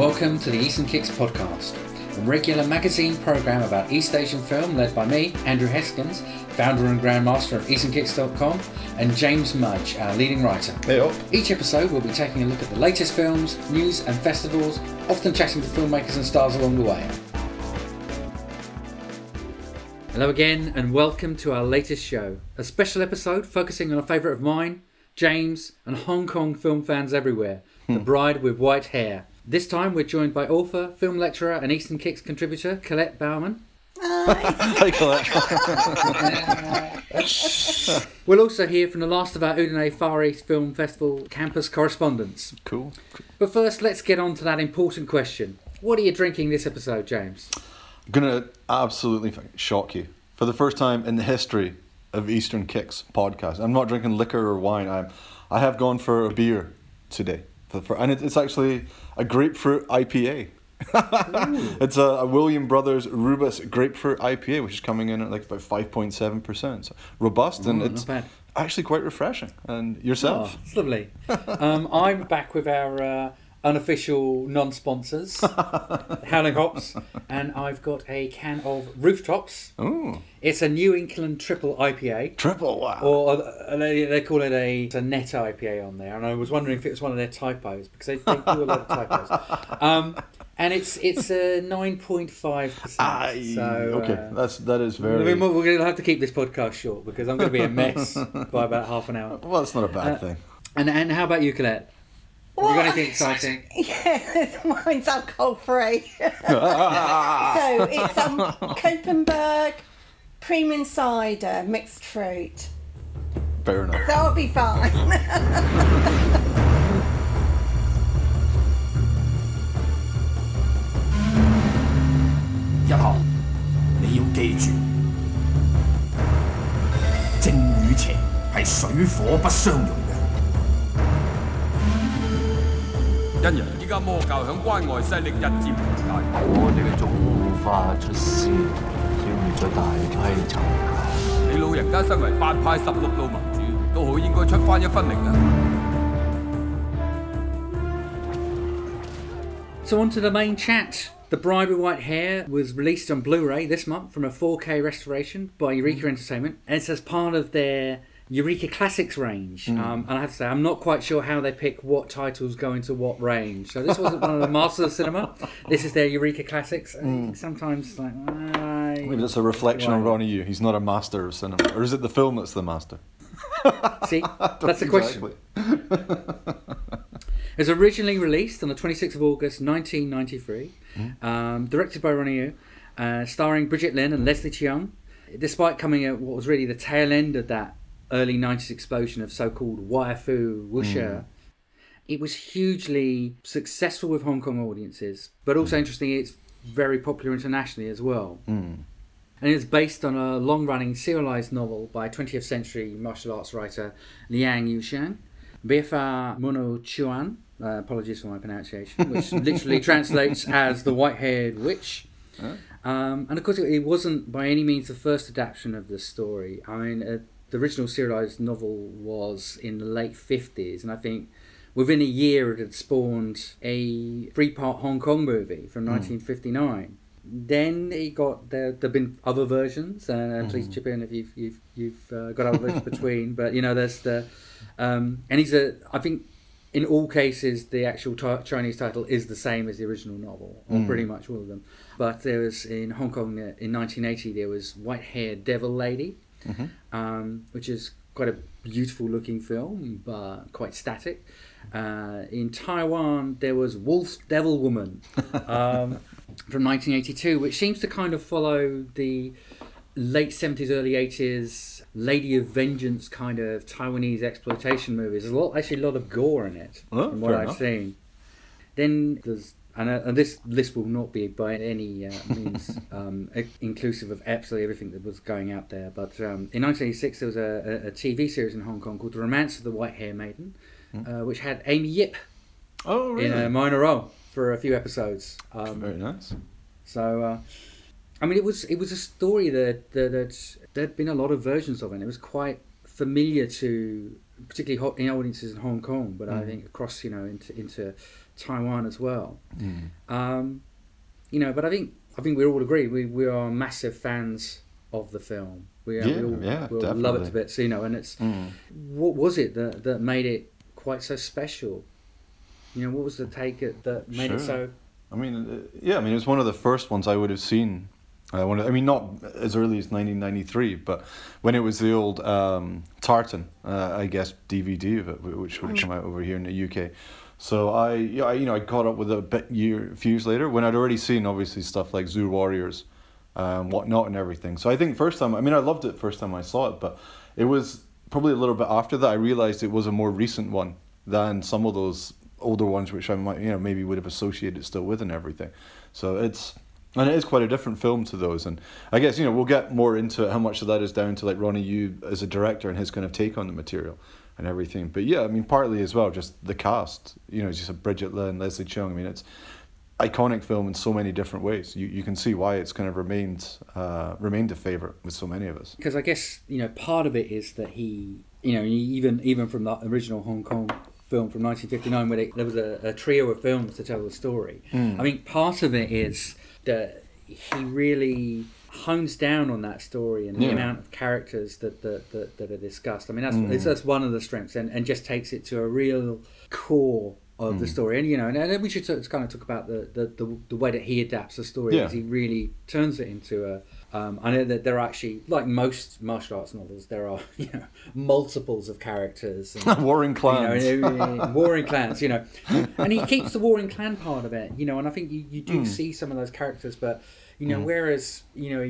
Welcome to the Eastern Kicks podcast, a regular magazine program about East Asian film led by me, Andrew Heskins, founder and grandmaster of EasternKicks.com, and James Mudge, our leading writer. Hey up. Each episode we'll be taking a look at the latest films, news, and festivals, often chatting to filmmakers and stars along the way. Hello again, and welcome to our latest show, a special episode focusing on a favourite of mine, James, and Hong Kong film fans everywhere, The hmm. Bride with White Hair. This time we're joined by author, film lecturer, and Eastern Kicks contributor Colette Balman. Hi, Colette. We'll also hear from the last of our Udine Far East Film Festival campus correspondents. cool. But first, let's get on to that important question. What are you drinking this episode, James? I'm gonna absolutely shock you. For the first time in the history of Eastern Kicks podcast, I'm not drinking liquor or wine. I'm, I have gone for a beer today, for the and it, it's actually a grapefruit IPA. it's a, a William Brothers Rubus grapefruit IPA, which is coming in at like about five point seven percent. So robust and it's actually quite refreshing. And yourself? Oh, lovely. Um, I'm back with our uh, unofficial non-sponsors, Howling Hops, and I've got a can of Rooftops. Ooh, It's a New England Triple IPA. triple wow. Or uh, they, they call it a, it's a net IPA on there, and I was wondering if it was one of their typos because they, they do a lot of typos. Um, and it's it's a nine point five percent. So okay, uh, that's that is I very. mean, we're going to have to keep this podcast short because I'm going to be a mess by about half an hour. Well, it's not a bad Uh, thing. And and how about you, Colette? Have you got anything exciting? Yeah, mine's alcohol free. so it's um, Kopparberg Premium Cider Mixed Fruit. Fair enough. That'll be fine. So on to the main chat. The Bride with White Hair was released on Blu-ray this month from a 4K restoration by Eureka Entertainment, and it's as part of their Eureka Classics range. Um, and I have to say, I'm not quite sure how they pick what titles go into what range. So this wasn't one of the Masters of Cinema. This is their Eureka Classics. And sometimes, like, ah, Maybe that's a reflection on? Ronny Yu. He's not a master of cinema. Or is it the film that's the master? see, that's the question. It was originally released on the 26th of August 1993, um, directed by Ronny Yu, uh, starring Brigitte Lin and Leslie Cheung. Despite coming at what was really the tail end of that early 90s explosion of so-called wire-fu wuxia, it was hugely successful with Hong Kong audiences, but also interestingly, it's very popular internationally as well. And it's based on a long running serialized novel by 20th century martial arts writer Liang Yusheng, Bifa Mono Chuan, uh, apologies for my pronunciation, which literally translates as the white haired witch. Um, and of course, it, it wasn't by any means the first adaptation of the story. I mean, uh, the original serialized novel was in the late 50s, and I think within a year it had spawned a three part Hong Kong movie from 1959 then it got there. There've been other versions, and, and please chip in if you've you've you've uh, got other versions between. But you know, there's the um, and he's a. I think in all cases the actual ti- Chinese title is the same as the original novel, or pretty much all of them. But there was in Hong Kong uh, in 1980 there was White Haired Devil Lady, um, which is quite a beautiful looking film, but quite static. Uh, in Taiwan, there was Wolf Devil Woman um, from 1982, which seems to kind of follow the late 70s, early 80s Lady of Vengeance kind of Taiwanese exploitation movies. There's a lot, actually, a lot of gore in it, Oh, from what I've enough. seen. Then there's and, uh, and this list will not be by any uh, means um, inclusive of absolutely everything that was going out there. But um, in 1986, there was a, a, TV series in Hong Kong called The Romance of the White Hair Maiden, uh, which had Amy Yip Oh, in a minor role for a few episodes. Um, Very nice. so, uh, I mean, it was it was a story that that, that there'd been a lot of versions of, it. and it was quite familiar to particularly ho- in audiences in Hong Kong, but I think across you know into into Taiwan as well. Mm. Um, you know, but I think I think we all agree we, we are massive fans of the film. We, Yeah, we all, yeah, we all love it to bits, you know. And it's Mm. what was it that that made it quite so special? You know, what was the take it that made it so? I mean, uh, yeah, I mean, it was one of the first ones I would have seen. I, wanted, I mean, not as early as 1993, but when it was the old um, Tartan, uh, I guess, DVD of it, which would have come out over here in the UK. So I, yeah, I, you know, I caught up with it a bit year, a few years later when I'd already seen obviously stuff like Zu Warriors, um, whatnot, and everything. So I think first time, I mean, I loved it first time I saw it, but it was probably a little bit after that I realized it was a more recent one than some of those older ones, which I might, you know, maybe would have associated still with and everything. So it's and it is quite a different film to those. And I guess you know we'll get more into it, how much of that is down to like Ronny Yu as a director and his kind of take on the material and everything. But yeah, I mean partly as well just the cast. You know, just a Brigitte Lin, Leslie Cheung. I mean it's iconic film in so many different ways. You you can see why it's kind of remained uh, remained a favorite with so many of us. Because I guess you know part of it is that he, you know, even even from the original Hong Kong film from 1959, where they, there was a, a trio of films to tell the story. I think part of it is that he really hones down on that story and the Yeah. amount of characters that that, that, that are discussed. I mean, that's mm. it's, that's one of the strengths, and, and just takes it to a real core of the mm. story. And you know, and, and we should of kind of talk about the, the, the, the way that he adapts the story Yeah. because he really turns it into a. Um, I know that there are actually, like most martial arts novels, there are you know multiples of characters. And, Warring clans. You know, warring clans, you know, and he keeps the warring clan part of it, you know, and I think you, you do see some of those characters, but you know, whereas you know,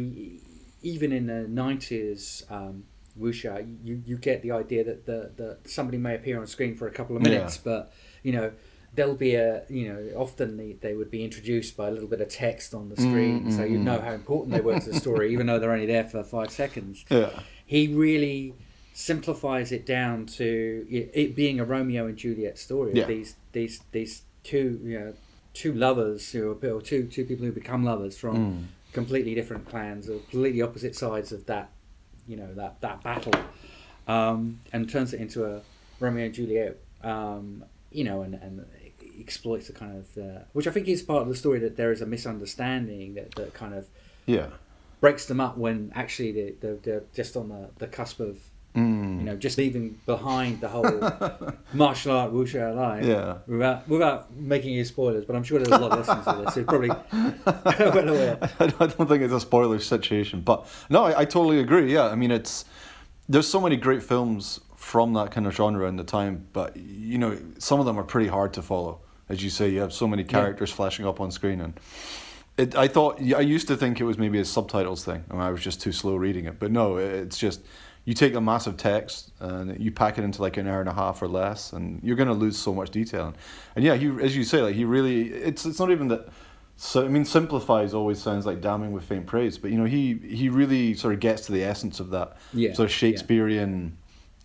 even in the nineties, um, wuxia, you you get the idea that the, the somebody may appear on screen for a couple of minutes, Yeah. but you know. There'll be a, you know, often they, they would be introduced by a little bit of text on the screen, so you know how important they were to the story, even though they're only there for five seconds yeah. he really simplifies it down to it, it being a Romeo and Juliet story. of Yeah. These these these two you know two lovers who are or two two people who become lovers from Mm. completely different clans or completely opposite sides of that you know that that battle, um, and turns it into a Romeo and Juliet. Um, you know, and and exploits the kind of uh, which I think is part of the story that there is a misunderstanding that, that kind of Yeah. breaks them up when actually they, they're, they're just on the, the cusp of Mm. you know just leaving behind the whole martial art wuxia life Yeah. without without making any spoilers but I'm sure there's a lot of listeners to this who probably well aware I don't think it's a spoiler situation, but no, I, I totally agree. Yeah, I mean, it's there's so many great films from that kind of genre in the time, but you know, some of them are pretty hard to follow. As you say, you have so many characters flashing up on screen, and it. I thought I used to think it was maybe a subtitles thing, and I was just too slow reading it. But no, it's just you take a massive text and you pack it into like an hour and a half or less, and you're going to lose so much detail. And, and yeah, he, as you say, like he really, it's it's not even that. So I mean, simplifies always sounds like damning with faint praise, but you know, he he really sort of gets to the essence of that Yeah, sort of yeah. Shakespearean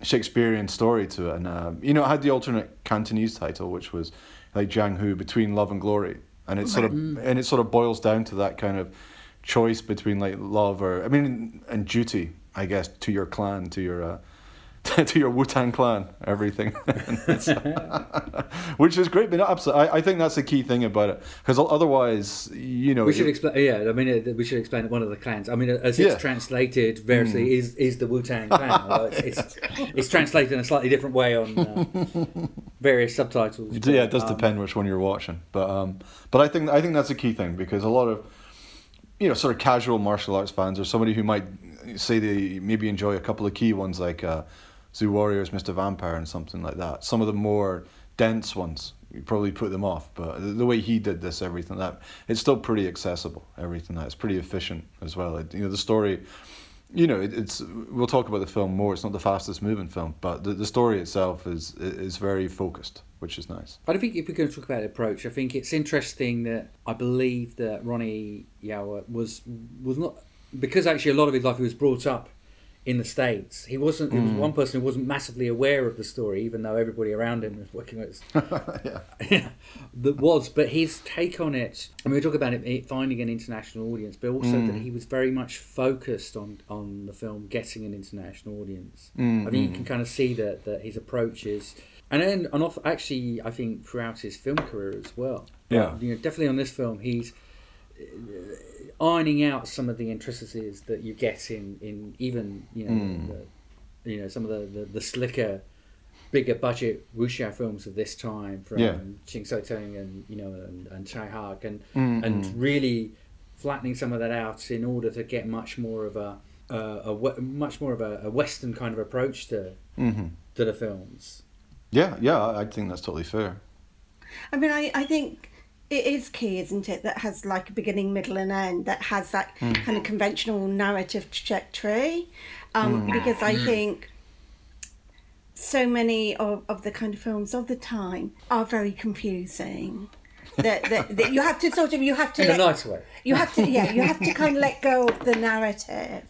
Shakespearean story to it, and um, you know, it had the alternate Cantonese title, which was like Jiang Hu between love and glory, and it sort of and it sort of boils down to that kind of choice between like love or I mean and duty, I guess, to your clan, to your. Uh, to your Wu Tang clan, everything, which is great. But absolutely, I, I think that's the key thing about it, because otherwise, you know, we should explain yeah I mean we should explain one of the clans I mean as it's Yeah. Mm. translated variously is is the Wu-Tang clan although it's, it's, it's translated in a slightly different way on uh, various subtitles Yeah, it does Um, depend which one you're watching, but um, but I think I think that's a key thing because a lot of you know sort of casual martial arts fans or somebody who might say they maybe enjoy a couple of key ones like uh, Zu Warriors, Mr. Vampire, and something like that. Some of the more dense ones you probably put them off, but the, way he did this, everything that it's still pretty accessible. Everything that it's pretty efficient as well. It, you know the story. You know, it, it's. We'll talk about the film more. It's not the fastest moving film, but the, the story itself is is very focused, which is nice. But I think if we're going to talk about approach, I think it's interesting that I believe that Ronny Yu was was not because actually a lot of his life he was brought up in the states. He wasn't. He was Mm. one person who wasn't massively aware of the story, even though everybody around him was working with. yeah. that was, but his take on it. I mean, we talk about it, it finding an international audience, but also Mm. that he was very much focused on on the film getting an international audience. Mm, I think you can kind of see that that his approach is and then and off actually I think throughout his film career as well. Yeah. you know, definitely on this film he's ironing out some of the intricacies that you get in in even you know Hmm. the, you know some of the, the, the slicker bigger budget wuxia films of this time from Yeah. Ching Siu Tung and you know and, and Tsui Hark and Hmm, and really flattening some of that out in order to get much more of a uh, a much more of a, a western kind of approach to Mm-hmm. to the films. Yeah, yeah, I I think that's totally fair. I mean, I, I think it is key, isn't it, that has like a beginning, middle, and end, that has that hmm. kind of conventional narrative trajectory. Um, hmm. Because I hmm. think so many of, of the kind of films of the time are very confusing. that, that, that you have to sort of, you have to. In a nice way. you have to yeah you have to kind of let go of the narrative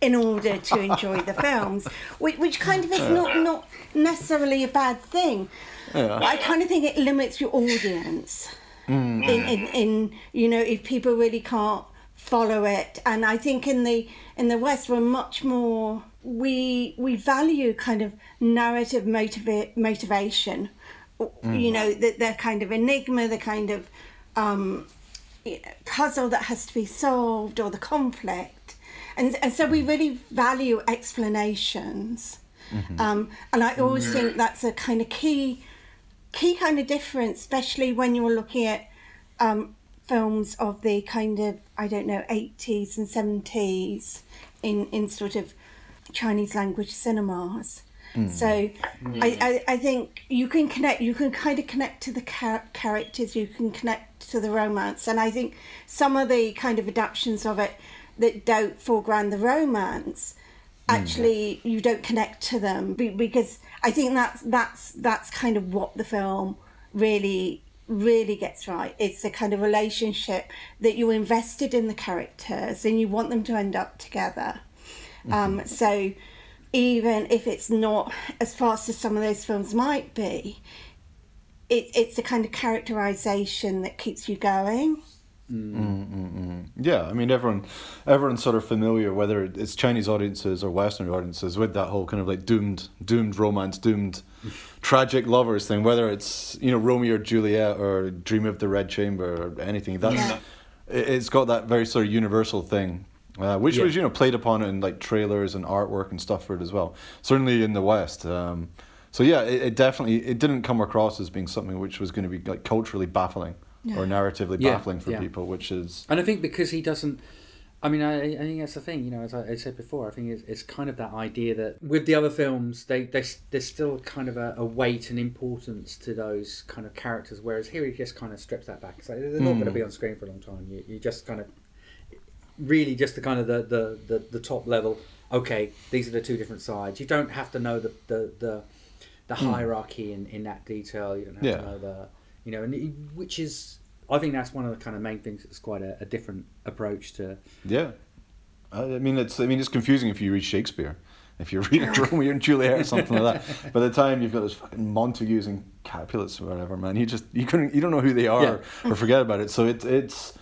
in order to enjoy the films which, which kind of is not not necessarily a bad thing But i kind of think it limits your audience Mm. in, in in you know if people really can't follow it. And i think in the in the west we're much more we we value kind of narrative motiva- motivation. Mm. You know the, the kind of enigma the kind of um puzzle that has to be solved or the conflict. And, and so we mm. really value explanations. Mm-hmm. Um, and I always think that's a kind of key, key kind of difference, especially when you're looking at um, films of the kind of, I don't know, 80s and 70s in, in sort of Chinese language cinemas. Hmm. So I, hmm. I, I think you can connect, you can kind of connect to the char- characters, you can connect to the romance. And I think some of the kind of adaptations of it that don't foreground the romance, hmm. actually you don't connect to them because I think that's, that's, that's kind of what the film really really gets right. It's the kind of relationship that you're invested in the characters and you want them to end up together. Um, so even if it's not as fast as some of those films might be, it, it's a kind of characterization that keeps you going. Yeah, I mean everyone, everyone's sort of familiar whether it's Chinese audiences or Western audiences with that whole kind of like doomed, doomed romance, doomed, tragic lovers thing. Whether it's you know Romeo or Juliet or Dream of the Red Chamber or anything, that's Yeah. it- it's got that very sort of universal thing, uh, which Yeah. was you know played upon in like trailers and artwork and stuff for it as well. Certainly in the West. Um, so yeah, it, it definitely it didn't come across as being something which was going to be like culturally baffling or narratively Yeah, baffling for yeah. people, which is And I think because he doesn't, I mean, I, I think that's the thing. You know, as I, I said before, I think it's, it's kind of that idea that with the other films, they, they there's still kind of a, a weight and importance to those kind of characters, whereas here he just kind of strips that back. So they're not going to hmm. be on screen for a long time. You, you just kind of really just the kind of the, the, the, the top level. Okay, these are the two different sides. You don't have to know the the the, the hmm. hierarchy in, in that detail. You don't have Yeah. to know the you know, and it, which is I think that's one of the kind of main things. It's quite a, a different approach to. Yeah, I I mean it's I mean it's confusing if you read Shakespeare, if you're reading Romeo and Juliet or something like that. By the time you've got those fucking Montagues and Capulets or whatever, man, you just you couldn't you don't know who they are or forget about it. So it's it's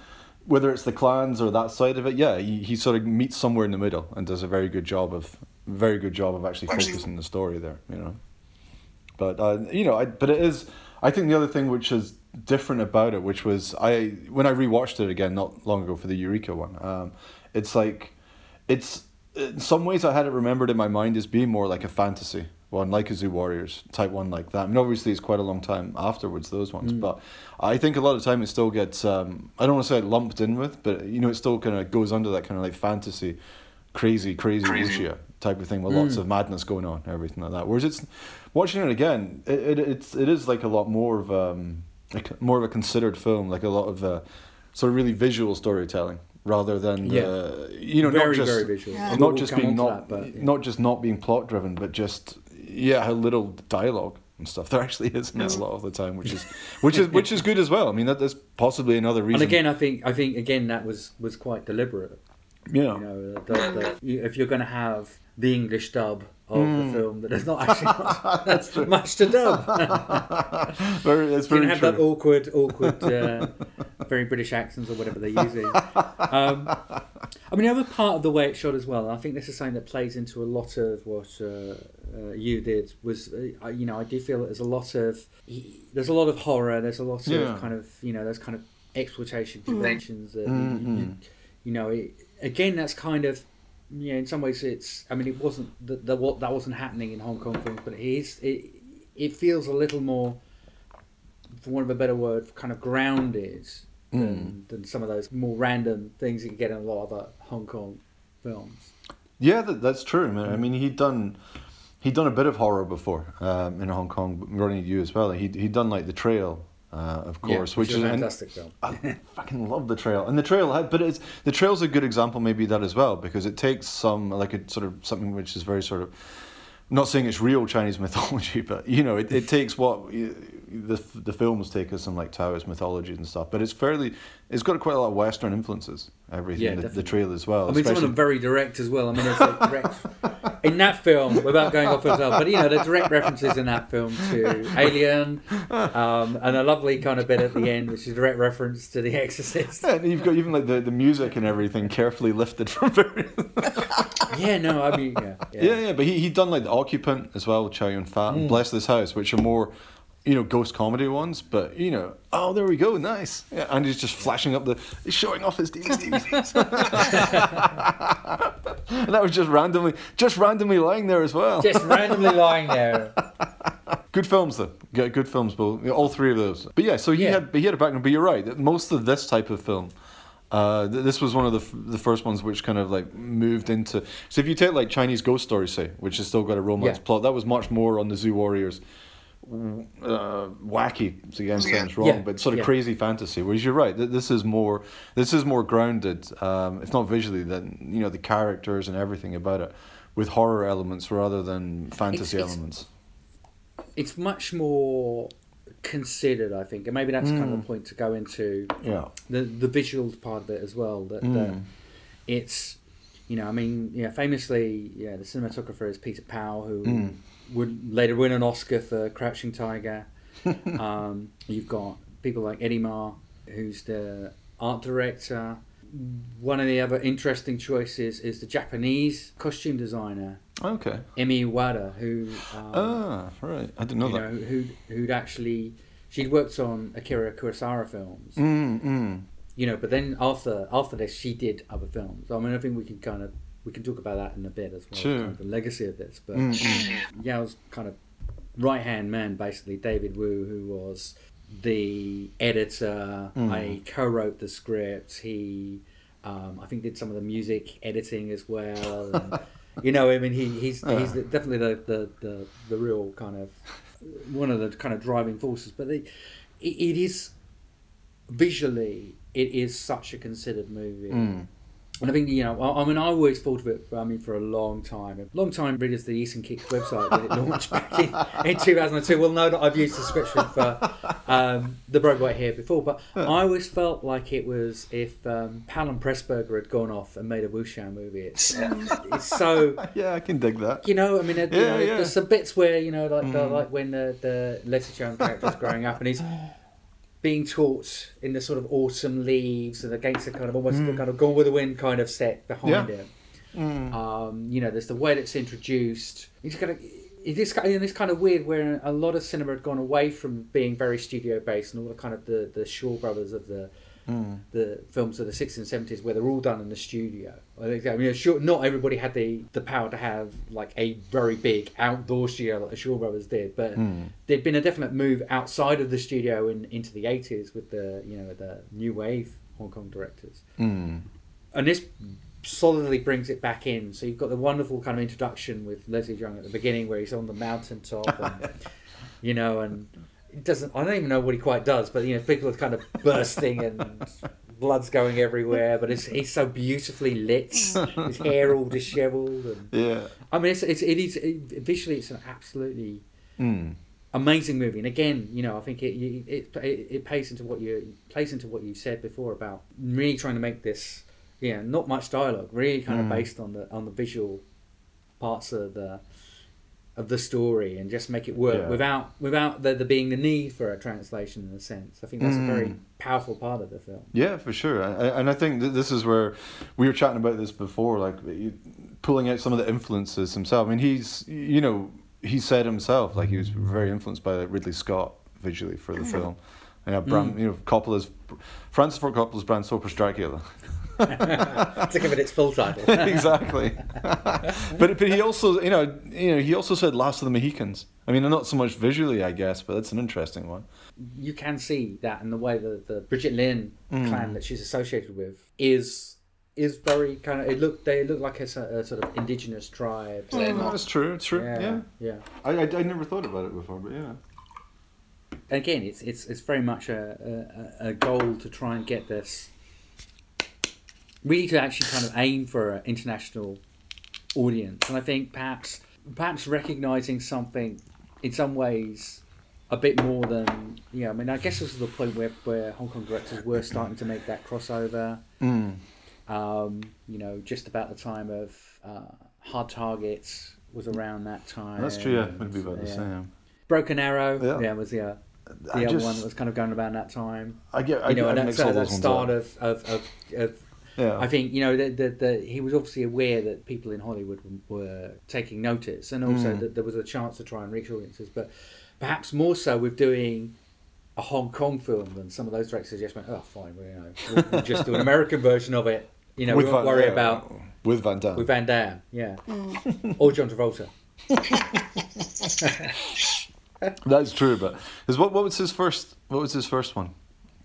whether it's the clans or that side of it. Yeah, he, he sort of meets somewhere in the middle and does a very good job of very good job of actually focusing the story there. You know, but uh, you know, I, but it is. I think the other thing which is different about it, which was I when I rewatched it again not long ago for the Eureka one, um, it's like it's in some ways I had it remembered in my mind as being more like a fantasy one, like a Zu Warriors type one, like that. I mean, obviously it's quite a long time afterwards those ones, but I think a lot of time it still gets um, I don't want to say lumped in with, but you know it still kind of goes under that kind of like fantasy, crazy, crazy, wuxia type of thing with lots of madness going on, everything like that. Whereas it's watching it again, it, it it's it is like a lot more of um like more of a considered film, like a lot of uh, sort of really visual storytelling rather than Yeah. uh, you know Very, not just very visual. Yeah. Not we'll just being not that, but, yeah. not just not being plot driven, but just yeah, how little dialogue and stuff there actually is in it a lot of the time, which is which is which is good as well. I mean, that is possibly another reason. And again, I think I think again that was was quite deliberate. yeah, You know, the, the, if you're going to have the English dub of Hmm. the film, that there's not actually much, much to dub. very, it's you very have true. that awkward, awkward uh, very British accents or whatever they're using. um, I mean, the other part of the way it's shot as well, and I think this is something that plays into a lot of what uh, uh, you did. Was uh, you know, I do feel that there's a lot of there's a lot of horror. There's a lot Yeah. of kind of you know, there's kind of exploitation conventions that you- Mm-hmm. you, you know. It, again, that's kind of yeah. In some ways, it's. I mean, it wasn't that that what that wasn't happening in Hong Kong films, but it is. It it feels a little more, for want of a better word, kind of grounded than, than some of those more random things you get in a lot of other Hong Kong films. Yeah, that, that's true. Man. I mean, he'd done he'd done a bit of horror before um, in Hong Kong, Ronny Yu as well. He'd he'd done like the Trail, uh, of course, which, which, is a fantastic film. I fucking love the Trail, and the Trail, but it's the Trail's a good example, maybe that as well, because it takes some like a sort of something which is very sort of. Not saying it's real Chinese mythology, but you know, it, it takes what the the films take us some like Taoist mythologies and stuff. But it's fairly, it's got quite a lot of Western influences. Everything, Yeah, the, the. Trail as well. I mean, some of them very direct as well. I mean, it's like direct in that film without going off as well. But you know, the direct references in that film to Alien, um, and a lovely kind of bit at the end, which is a direct reference to The Exorcist. Yeah, and you've got even like the, the music and everything carefully lifted from various. Yeah, no, I mean, yeah, yeah. Yeah, yeah, but he he'd done like the Occupant as well, Chow Yun Fat, and mm. Bless This House, which are more, you know, ghost comedy ones. But you know, oh, there we go, nice. Yeah, and he's just flashing up the, he's showing off his DVDs. and that was just randomly, just randomly lying there as well. Just randomly lying there. Good films though, good, good films, both all three of those. But yeah, so he Yeah. had, he had a background. But you're right, that most of this type of film. Uh, th- this was one of the f- the first ones which kind of like moved into. So if you take like Chinese ghost stories, say, which has still got a romance Yeah. plot, that was much more on the Zu Warriors, uh, wacky. So again, sounds wrong, Yeah. but sort of Yeah. crazy fantasy. Whereas you're right, th- this is more this is more grounded, um, if not visually, than you know the characters and everything about it, with horror elements rather than fantasy it's- elements. It's much more considered, I think, and maybe that's kind of a point to go into. Yeah. the the visual part of it as well. That, Mm. that it's you know, I mean, yeah, famously, yeah, the cinematographer is Peter Pau, who Mm. would later win an Oscar for Crouching Tiger. um, you've got people like Eddie Ma, who's the art director. One of the other interesting choices is the Japanese costume designer Okay. Emi Wada, who um, Ah, right. I didn't know that. know who who'd actually she'd worked on Akira Kurosawa films Mm, mm. you know, but then after after this, she did other films. I mean, I think we can kind of we can talk about that in a bit as well, Sure. kind of the legacy of this. But Mm, mm. yeah, was kind of right hand man, basically David Wu, who was the editor. Mm. I co-wrote the script. He, um, I think, did some of the music editing as well. And, you know, I mean, he, he's he's definitely the, the, the, the real kind of one of the kind of driving forces. But it, it, it is visually, it is such a considered movie. Mm. And I think you know, I, I mean, I always thought of it. I mean, for a long time, a long time readers of the Eastern Kicks website when it launched back in, in 2002 will know that I've used the description for um, the Broad White here before. But I always felt like it was if um, Palin Pressburger had gone off and made a Wuxian movie. It's, it's so Yeah, I can dig that. you know, I mean, there- you Yeah, know, yeah. Mm. there's some bits where you know, like the, like when the the Leslie Chow character's growing up and he's being taught in the sort of autumn leaves and against the kind of almost the kind of Gone with the Wind kind of set behind Mm. Yeah. him. Um, you know, there's the way it's introduced. It's kind of it is kind of, it's kind of weird where a lot of cinema had gone away from being very studio based and all the kind of the the Shaw brothers of the Mm. the films of the 60s and 70s where they're all done in the studio. I mean, sure, not everybody had the, the power to have like a very big outdoor studio like the Shaw Brothers did, but there'd been a definite move outside of the studio and into the 80s with the you know the new wave Hong Kong directors, Mm. and this solidly brings it back in. So you've got the wonderful kind of introduction with Leslie Cheung at the beginning where he's on the mountaintop and you know and it doesn't I don't even know what he quite does, but you know people are kind of bursting and blood's going everywhere, but it's he's so beautifully lit. His hair all dishevelled and Yeah. I mean it's, it's it is it, visually it's an absolutely Mm. amazing movie. And again, you know, I think it it, it, it plays into what you plays into what you said before about really trying to make this, yeah, not much dialogue, really kind of based on the on the visual parts of the of the story and just make it work Yeah. without without there, there being the need for a translation in a sense. I think that's a very mm. powerful part of the film. Yeah, for sure. I- I- And I think that this is where we were chatting about this before, like pulling out some of the influences himself. I mean, he's, you know, he said himself, like he was very influenced by Ridley Scott visually for the mm. film. Yeah, mm. Bram, you know, Coppola's, Francis Ford Coppola's Bram Stoker's Dracula. to give it its full title. exactly. but but he also, you know, you know, he also said Last of the Mohicans. I mean, not so much visually, I guess, but that's an interesting one. you can see that in the way that the Brigitte Lin Mm. clan that she's associated with is is very kind of it look they look like a sort of indigenous tribe. They're Yeah, not- that's true. It's true. yeah, Yeah. yeah. I, I I never thought about it before, but yeah. Again, it's it's it's very much a, a, a goal to try and get this really to actually kind of aim for an international audience, and I think perhaps perhaps recognizing something in some ways a bit more than yeah. I mean, I guess this was the point where where Hong Kong directors were starting to make that crossover. Mm. Um, you know, just about the time of uh, Hard Targets was around that time. That's true. Yeah, and, would be about the same. Broken Arrow, Yeah. yeah, was the uh, the I other just- one that was kind of going around that time. I get. I, You know, I and mix that's all at the ones start up. of, of, of, of Yeah. I think you know that the, the, he was obviously aware that people in Hollywood were taking notice, and also Mm. that there was a chance to try and reach audiences. But perhaps more so with doing a Hong Kong film than some of those directors just went, "Oh, fine, we, you know, we'll, we'll just do an American version of it." You know, we won't Van- worry yeah, about with Van Damme. with Van Damme, yeah, or John Travolta. That's true, but is what what was his first? What was his first one?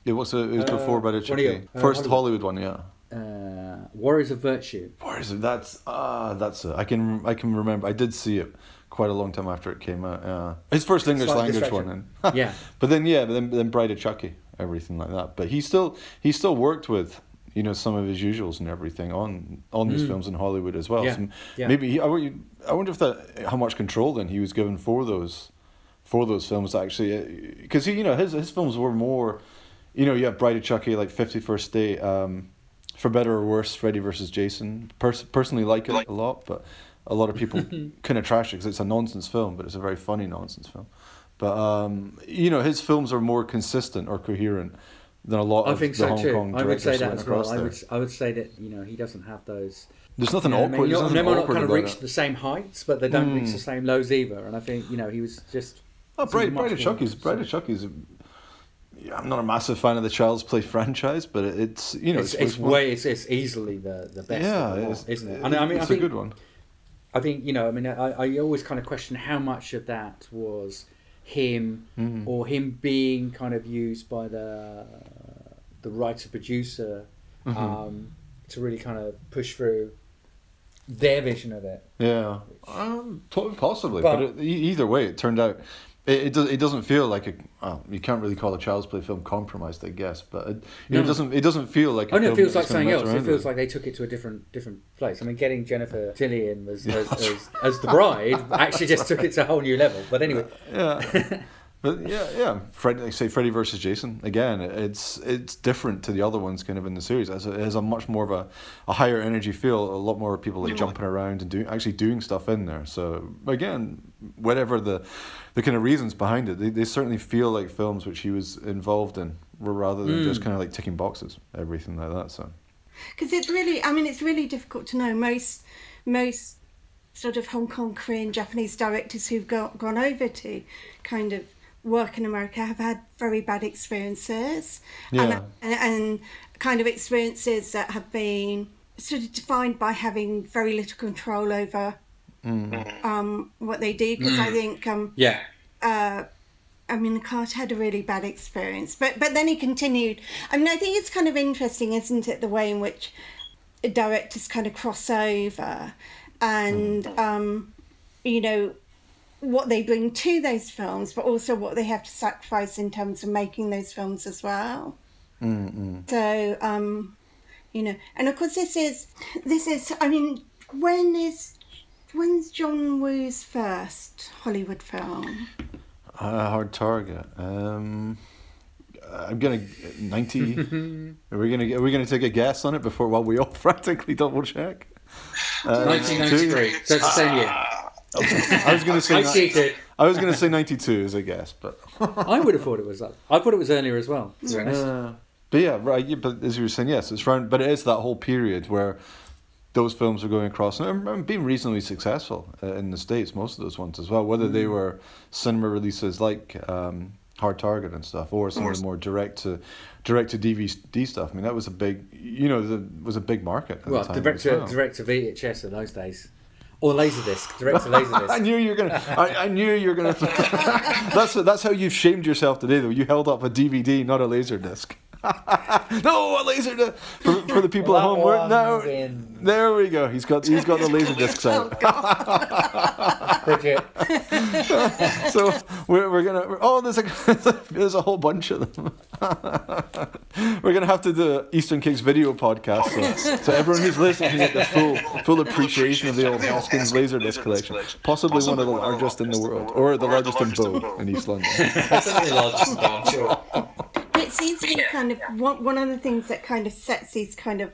It was it was Uh, before Better what are uh, First Hollywood. Hollywood one, yeah. Uh, Warriors of Virtue. Is it? That's ah, that's it. I can I can remember. I did see it quite a long time after it came out. Yeah, his first English Slight language one. And Yeah. but then yeah, but then then Bride of Chucky, everything like that. But he still he still worked with you know some of his usuals and everything on on these films in Hollywood as well. Mm. Yeah, So yeah. Maybe he, I, wonder- I wonder if that how much control then he was given for those for those films actually because you know his his films were more you know you have Bride of Chucky like Fifty First Date um, for better or worse Freddy versus Jason Pers- personally like it a lot but a lot of people kind of trash it because it's a nonsense film but it's a very funny nonsense film but um, you know his films are more consistent or coherent than a lot I of think the so Hong too. Kong I would say that as well. I would, I would say that you know he doesn't have those. There's nothing you know, awkward. I mean, not, nothing they might not kind of reach the same heights, but they don't reach Mm. the same lows either. And I think you know he was just. Oh, Bride, much Bride of Chucky's Bride of Chucky's. Yeah, I'm not a massive fan of the Child's Play franchise, but it's you know It's, it's one- way it's, it's easily the the best. yeah, of the lot, it's, isn't it? And I mean, it's I think a good one. I think you know. I mean, I, I always kind of question how much of that was him Mm-hmm. or him being kind of used by the the writer producer Mm-hmm. um, to really kind of push through their vision of it. Yeah, um, possibly, but, But- it, either way, it turned out it it, does, it doesn't feel like a. Well, you can't really call a Child's Play film compromised, I guess, but it, know, it doesn't it doesn't feel like. A Oh no, it feels like something else. It feels like they took it to a different different place. I mean, getting Jennifer Tilly as as, as, as the bride actually just took it to a whole new level. But anyway, yeah. But yeah, yeah. Fred, like say Freddy versus Jason again. It's it's different to the other ones kind of in the series. It has a, it has a much more of a, a higher energy feel. A lot more people like jumping around and doing actually doing stuff in there. So again, whatever the the kind of reasons behind it, they, they certainly feel like films which he was involved in, rather than just mm. kind of like ticking boxes, everything like that. So because it's really i mean it's really difficult to know most most sort of hong kong korean japanese directors who've go, gone over to kind of work in america have had very bad experiences. Yeah. and, and, and kind of experiences that have been sort of defined by having very little control over um, what they do because i think um, yeah, I mean, Carter had a really bad experience, but but then he continued. I mean, I think it's kind of interesting, isn't it, the way in which directors kind of cross over, and um, you know what they bring to those films, but also what they have to sacrifice in terms of making those films as well. So um, you know, and of course, this is this is. I mean, when is when's John Woo's first Hollywood film? a hard target. Um, I'm gonna ninety. are we gonna are we gonna take a guess on it before while we all frantically double check? Uh, 1993. So it's the same year. I was going to say. I ni- cheated. I was going to say ninety-two as a guess, but I would have thought it was. Like, I thought it was earlier as well. To. Uh, but yeah, right. Yeah, but as you were saying, yes, it's round. But it is that whole period where those films are going across and and being reasonably successful uh, in the states. Most of those ones as well, whether they were cinema releases like um, Hard Target and stuff, or some of the more direct to direct to DVD stuff. I mean, that was a big, you know, the, was a big market. At Well, the time direct to well. direct to VHS in those days, or Laserdisc. Direct to laser disc. I knew you were gonna. I, I knew you were gonna. that's that's how you've shamed yourself today, though. You held up a DVD, not a laser disc. no, a laser disc for, for the people at home. We're, no, wins. there we go. He's got he's got the laser discs out. Bridget. so we're, we're gonna. we're- oh, there's a there's a whole bunch of them. we're gonna have to do an Eastern Kicks video podcast, so, so everyone who's listening can get the full full appreciation of the old Heskins laser disc collection. Possibly one of the largest in the world, or the largest in Bow in East London. Definitely large, I'm sure. But it seems to be kind of one, one of the things that kind of sets these kind of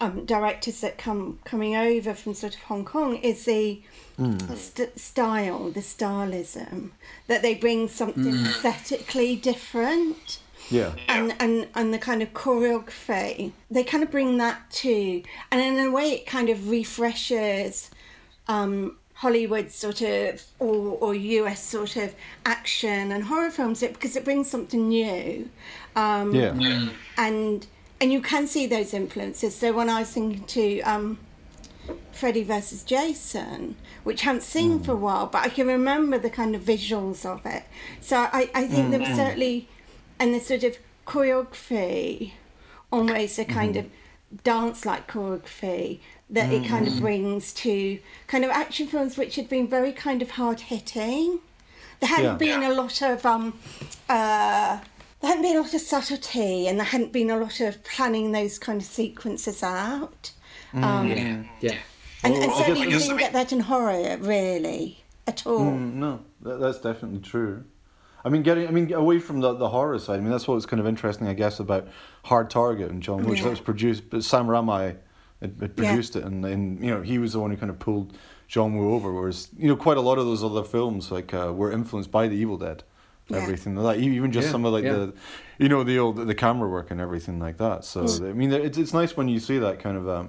um, directors that come coming over from sort of Hong Kong is the st- style, the stylism that they bring something aesthetically different. Yeah. and, and and the kind of choreography they kind of bring that too. And in a way it kind of refreshes um hollywood sort of or, or us sort of action and horror films it because it brings something new um Yeah. and and you can see those influences. So when i was thinking to um Freddy versus Jason, which I haven't seen for a while, but I can remember the kind of visuals of it. So I, I think there was certainly, and the sort of choreography, almost a kind of dance like choreography that it kind of brings to kind of action films which had been very kind of hard hitting. There hadn't Yeah. been a lot of um, uh, there hadn't been a lot of subtlety, and there hadn't been a lot of planning those kind of sequences out. Um, Yeah, yeah. and, Well, and certainly you didn't get that in horror, really, at all. Mm, no, that, that's definitely true. I mean, getting, I mean, away from the, the horror side. I mean, that's what was kind of interesting, I guess, about Hard Target and John Woo. Yeah. That was produced, but Sam Raimi had, had Yeah. produced it, and, and you know, he was the one who kind of pulled John Woo over. Whereas, you know, quite a lot of those other films like uh, were influenced by The Evil Dead, Yeah. everything like that. Even just Yeah, some of like yeah. the, you know, the old the camera work and everything like that. So Mm. I mean, it's it's nice when you see that kind of. Um,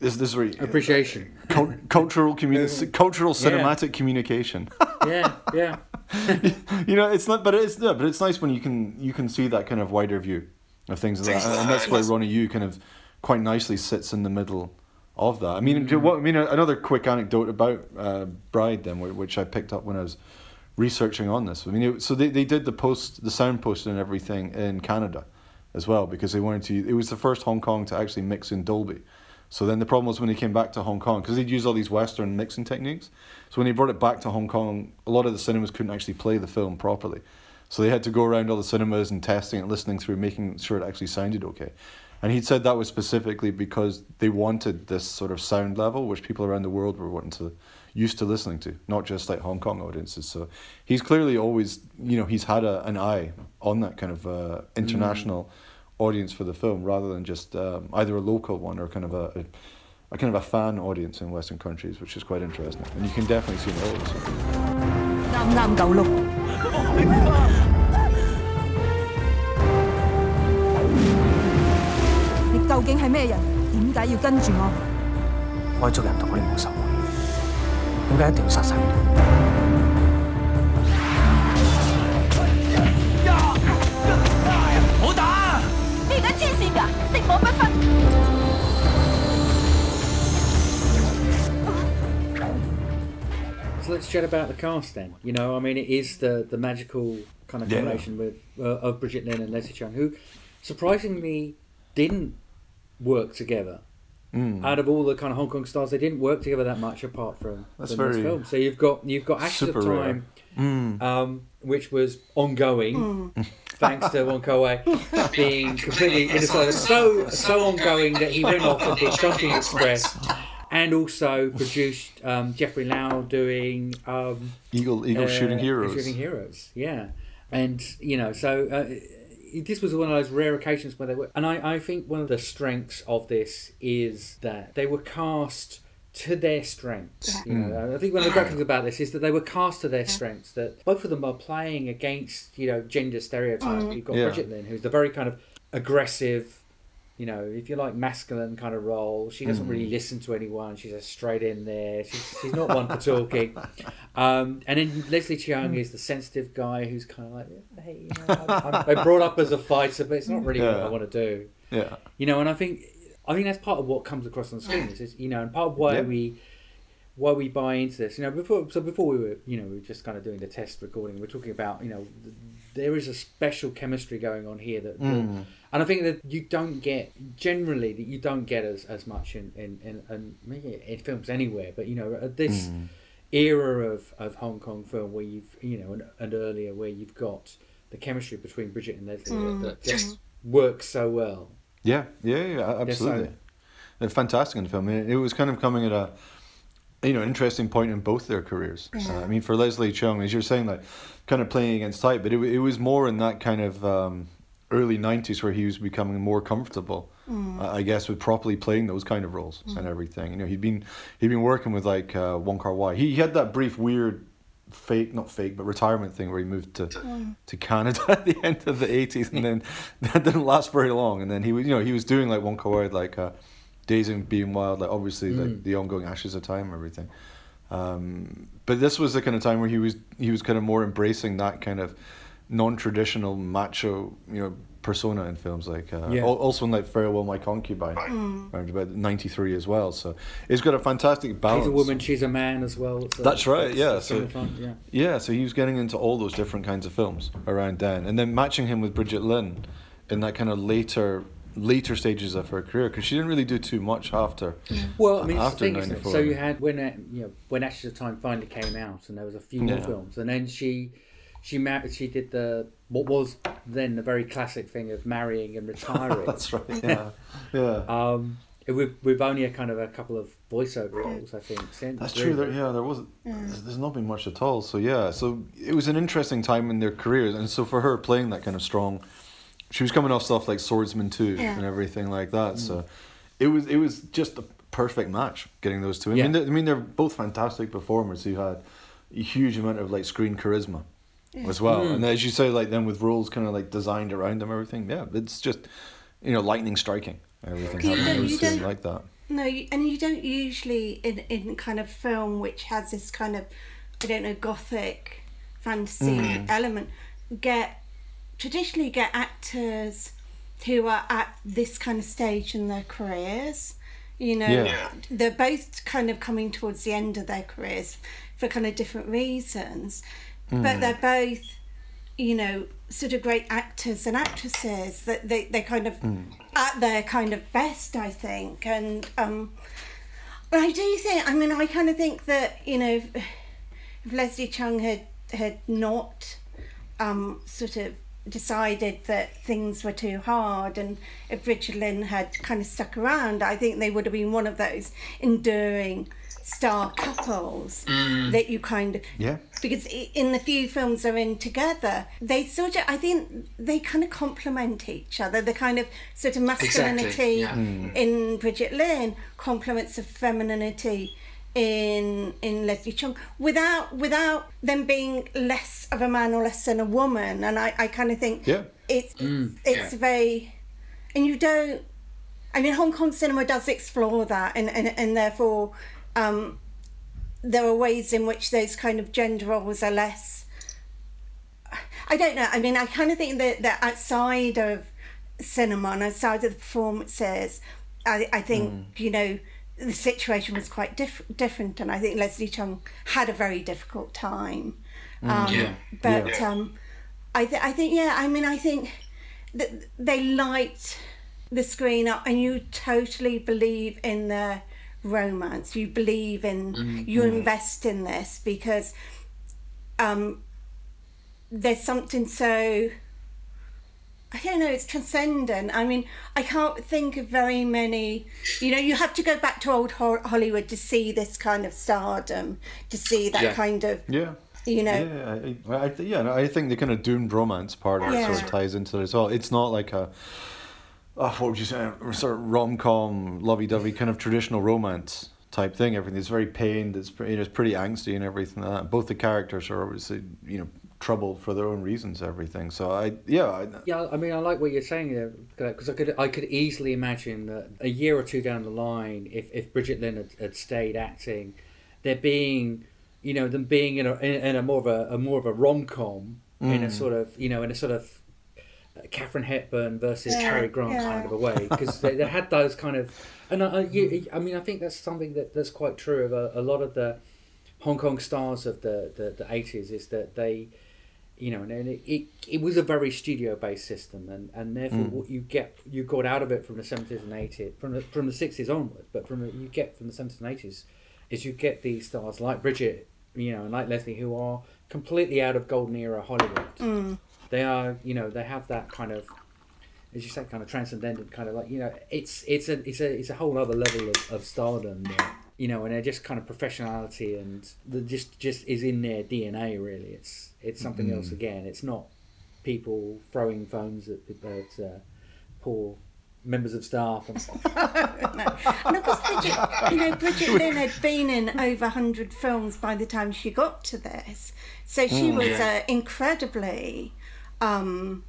this this is where you- Appreciation. cul- cultural communi- cultural cinematic communication. Yeah, yeah. you know, it's not, but it's yeah, but it's nice when you can you can see that kind of wider view of things like that, and that's why Ronny Yu kind of quite nicely sits in the middle of that. I mean, do you- what I mean, another quick anecdote about uh, Bride then, which I picked up when I was researching on this. I mean, it, so they they did the post, the sound post and everything in Canada as well because they wanted to. It was the first Hong Kong to actually mix in Dolby. So then the problem was when they came back to Hong Kong because they'd use all these Western mixing techniques. So when they brought it back to Hong Kong, a lot of the cinemas couldn't actually play the film properly. So they had to go around all the cinemas and testing it, listening through, making sure it actually sounded okay. And he'd said that was specifically because they wanted this sort of sound level, which people around the world were wanting to used to listening to, not just like Hong Kong audiences. So he's clearly always, you know, he's had a, an eye on that kind of uh, international audience for the film, rather than just um, either a local one or kind of a, a, a kind of a fan audience in Western countries, which is quite interesting. And you can definitely see in all this. 竟係咩人？點解要跟住我？我係族人同我哋冇仇會，點解一定要殺晒佢哋？你而家黐線㗎，敵我不分。So let's chat about the cast then. You know, I mean, it is the the magical kind of Yeah. combination with uh, of Bridget Lin and Leslie Chung, who surprisingly didn't work together. Mm. Out of all the kind of Hong Kong stars, they didn't work together that much apart from, That's from this film. So you've got you've got Ashes of Super rare. Time, um, which was ongoing, thanks to Wong Kar Wai being completely innocent. So so ongoing that he went off and did Chungking Express, and also produced um, Jeffrey Lau doing um, Eagle, Eagle uh, shooting heroes. Shooting Heroes, yeah. And, you know, so uh, this was one of those rare occasions where they were. And I, I think one of the strengths of this is that they were cast to their strengths. You know, mm. I think one of the great things about this is that they were cast to their strengths. That both of them are playing against you know gender stereotypes. Mm. You've got Yeah. Brigitte Lin, who's the very kind of aggressive, you know, if you like, masculine kind of role. She doesn't really listen to anyone. She's just straight in there. She's, she's not one for talking. Um, and then Leslie Cheung is the sensitive guy who's kind of like, hey, you know, I'm, I'm, I'm brought up as a fighter, but it's not really what I want to do Yeah. you know and i think i think that's part of what comes across on screen is, is you know and part of why Yeah. we why we buy into this you know before so before we were you know we were just kind of doing the test recording we're talking about you know th- there is a special chemistry going on here that, that- Mm. and i think that you don't get generally that you don't get as, as much in in, in, in maybe in films anywhere but you know at this Mm. era of, of hong kong film where you've you know and, and earlier where you've got the chemistry between Brigitte and leslie that, that just works so well Yeah, yeah, yeah, absolutely. They're fantastic in the film. It was kind of coming at a, you know, interesting point in both their careers. Uh, I mean, for Leslie Cheung, as you're saying, like, kind of playing against type, but it, it was more in that kind of um, early '90s where he was becoming more comfortable, I I guess, with properly playing those kind of roles and everything. You know, he'd been he'd been working with like uh, Wong Kar Wai. He, he had that brief, weird. Fake, not fake, but retirement thing where he moved to to Canada at the end of the eighties, and then that didn't last very long. And then he was, you know, he was doing like Wong Kar Wai, like uh, Days and Being Wild, like obviously like the ongoing Ashes of Time, and everything. Um, but this was the kind of time where he was he was kind of more embracing that kind of non-traditional macho, you know, persona in films like uh, Yeah. also in like Farewell My Concubine, around about '93 as well. So he's got a fantastic balance. She's a woman, she's a man as well. So That's right, yeah, that's so- fun, yeah. Yeah, so he was getting into all those different kinds of films around then, and then matching him with Brigitte Lin in that kind of later later stages of her career because she didn't really do too much after. Well, I mean, it's the after thing, isn't it? 94. So you had when uh, you know when Ashes of Time finally came out, and there was a few more films, and then she she married. She did the what was then the very classic thing of marrying and retiring. That's right. Yeah, yeah. Um, with with only a kind of a couple of voiceover roles, I think. Since That's true. There, yeah, there wasn't. There's, there's not been much at all. So yeah, so it was an interesting time in their careers, and so for her playing that kind of strong, she was coming off stuff like Swordsman Two Yeah. and everything like that. So it was it was just a perfect match getting those two. I mean, Yeah. they, I mean they're both fantastic performers who had a huge amount of like screen charisma as well. Mm. And as you say, like then with roles kind of like designed around them, everything. Yeah, it's just you know lightning striking. Everything You don't- those you don't- like that. No, you- and you don't usually in in kind of film which has this kind of I don't know gothic fantasy Mm. element get traditionally get actors who are at this kind of stage in their careers. You know, Yeah. They're both kind of coming towards the end of their careers for kind of different reasons, Mm. but they're both you know, sort of great actors and actresses that they, they kind of at their kind of best, I think. And um, I do think, I mean, I kind of think that, you know, if, if Leslie Cheung had, had not um, sort of decided that things were too hard and if Brigitte Lin had kind of stuck around, I think they would have been one of those enduring star couples mm. that you kind of Yeah. because in the few films they're in together, they sort of, I think they kind of complement each other. The kind of sort of masculinity yeah. Mm. in Brigitte Lin complements the femininity in in Leslie Cheung without without them being less of a man or less than a woman. And I, I kind of think Yeah. it's it's very, and you don't. I mean, Hong Kong cinema does explore that, and and, and therefore. Um, there are ways in which those kind of gender roles are less. I don't know. I mean, I kind of think that, that outside of cinema and outside of the performances, I, I think, you know, the situation was quite diff- different. And I think Leslie Cheung had a very difficult time. Um, Yeah. But um, I, th- I think, yeah, I mean, I think that they light the screen up and you totally believe in their romance you believe in you invest in this because um there's something so I don't know, it's transcendent. I mean, I can't think of very many. You know, you have to go back to old Ho- Hollywood to see this kind of stardom, to see that Yeah. kind of, Yeah. you know, Yeah, I, I, I- yeah, I think the kind of doomed romance part of it Yeah. sort of ties into it as well. It's not like a, oh, what would you say, a sort of rom com, lovey dovey kind of traditional romance type thing. Everything is very pained. It's pretty, it's pretty angsty and everything. Like that. Both the characters are obviously you know troubled for their own reasons. Everything. So I yeah. I, Yeah, I mean, I like what you're saying there because I could I could easily imagine that a year or two down the line, if, if Brigitte Lin had, had stayed acting, there being, you know, them being in a in, in a more of a, a more of a rom com in a mm. sort of you know in a sort of uh, Katharine Hepburn versus Yeah, Cary Grant yeah. kind of a way because they, they had those kind of and I, I, you, mm. I mean I think that's something that, that's quite true of a, a lot of the Hong Kong stars of the the, the 80s is that they you know and it, it, it was a very studio based system and, and therefore hmm. what you get you got out of it from the 70s and 80s from the from the 60s onward but from the, you get from the 70s and 80s is you get these stars like Brigitte you know and like Leslie who are completely out of golden era Hollywood. Hmm. They are you know they have that kind of as you say kind of transcendent kind of like you know it's it's a it's a it's a whole other level of, of stardom that, you know and they're just kind of professionality and the just just is in their DNA really. It's it's something else again it's not people throwing phones at, at uh, poor members of staff and stuff And of course, Brigitte, you know, Brigitte Lin had been in over 100 films by the time she got to this. So she Mm, was uh, incredibly, um,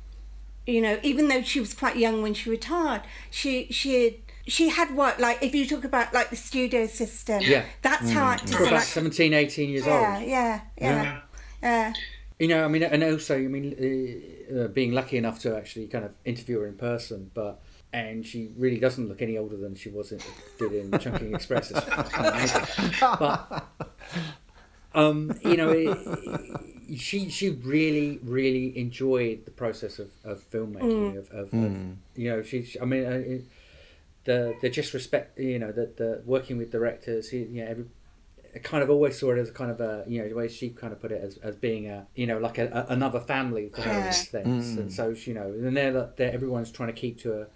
you know, even though she was quite young when she retired, she she had. She had worked like if you talk about like the studio system. Yeah. Mm. That's how actors for are about like. 17 18 years old Yeah, yeah, yeah, yeah. You know, I mean, and also, I mean, uh, uh, being lucky enough to actually kind of interview her in person, but and she really doesn't look any older than she was in, did in Chungking Express. It's amazing. But um, you know, it, she she really really enjoyed the process of, of filmmaking. Of, of, of you know, she I mean. Uh, it, the, the just respect, you know, the, the working with directors, you know, every, I kind of always saw it as kind of a you know the way she kind of put it as, as being a you know like a, a, another family to her in Yeah. a sense and so she, you know and they're, they're everyone's trying to keep to a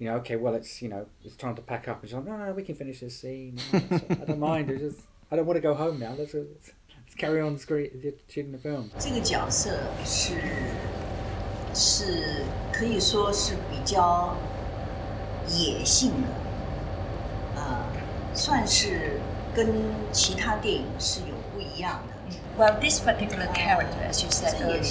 you know okay well it's you know it's time to pack up and she's like no no we can finish this scene No, it's- I don't mind I just I don't want to go home now let's let's, let's carry on screen shooting the film 这个角色是是可以说是比较野性的，呃，算是 跟其他电影是有不一样的。Well, this particular character, as you said earlier,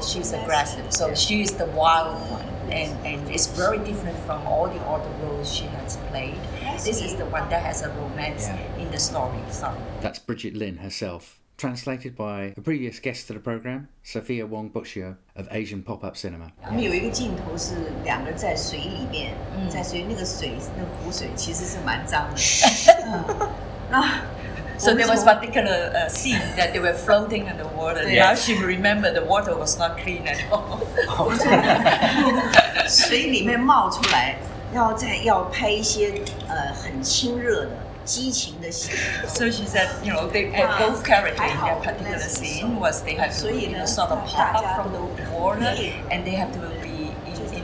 she's aggressive, so she is the wild one, and and it's very different from all the other roles she has played. This is the one that has a romance yeah. in the story. So That's Brigitte Lin herself. Translated by a previous guest to the program, Sophia Wong Boccio of Asian Pop Up Cinema. 我们有一个镜头是两个在水里面，在水那个水那个湖水其实是蛮脏的。嗯那 So 我们 there was 从 particular uh, scene that they were floating in the water. Yeah. Now she remembered the water was not clean at all. 水里面冒出来，要再要拍一些呃很亲热的、激情的戏。 So she said, you know, they were both characters in that particular scene was they have to you know, sort of pop up from the water and they have to be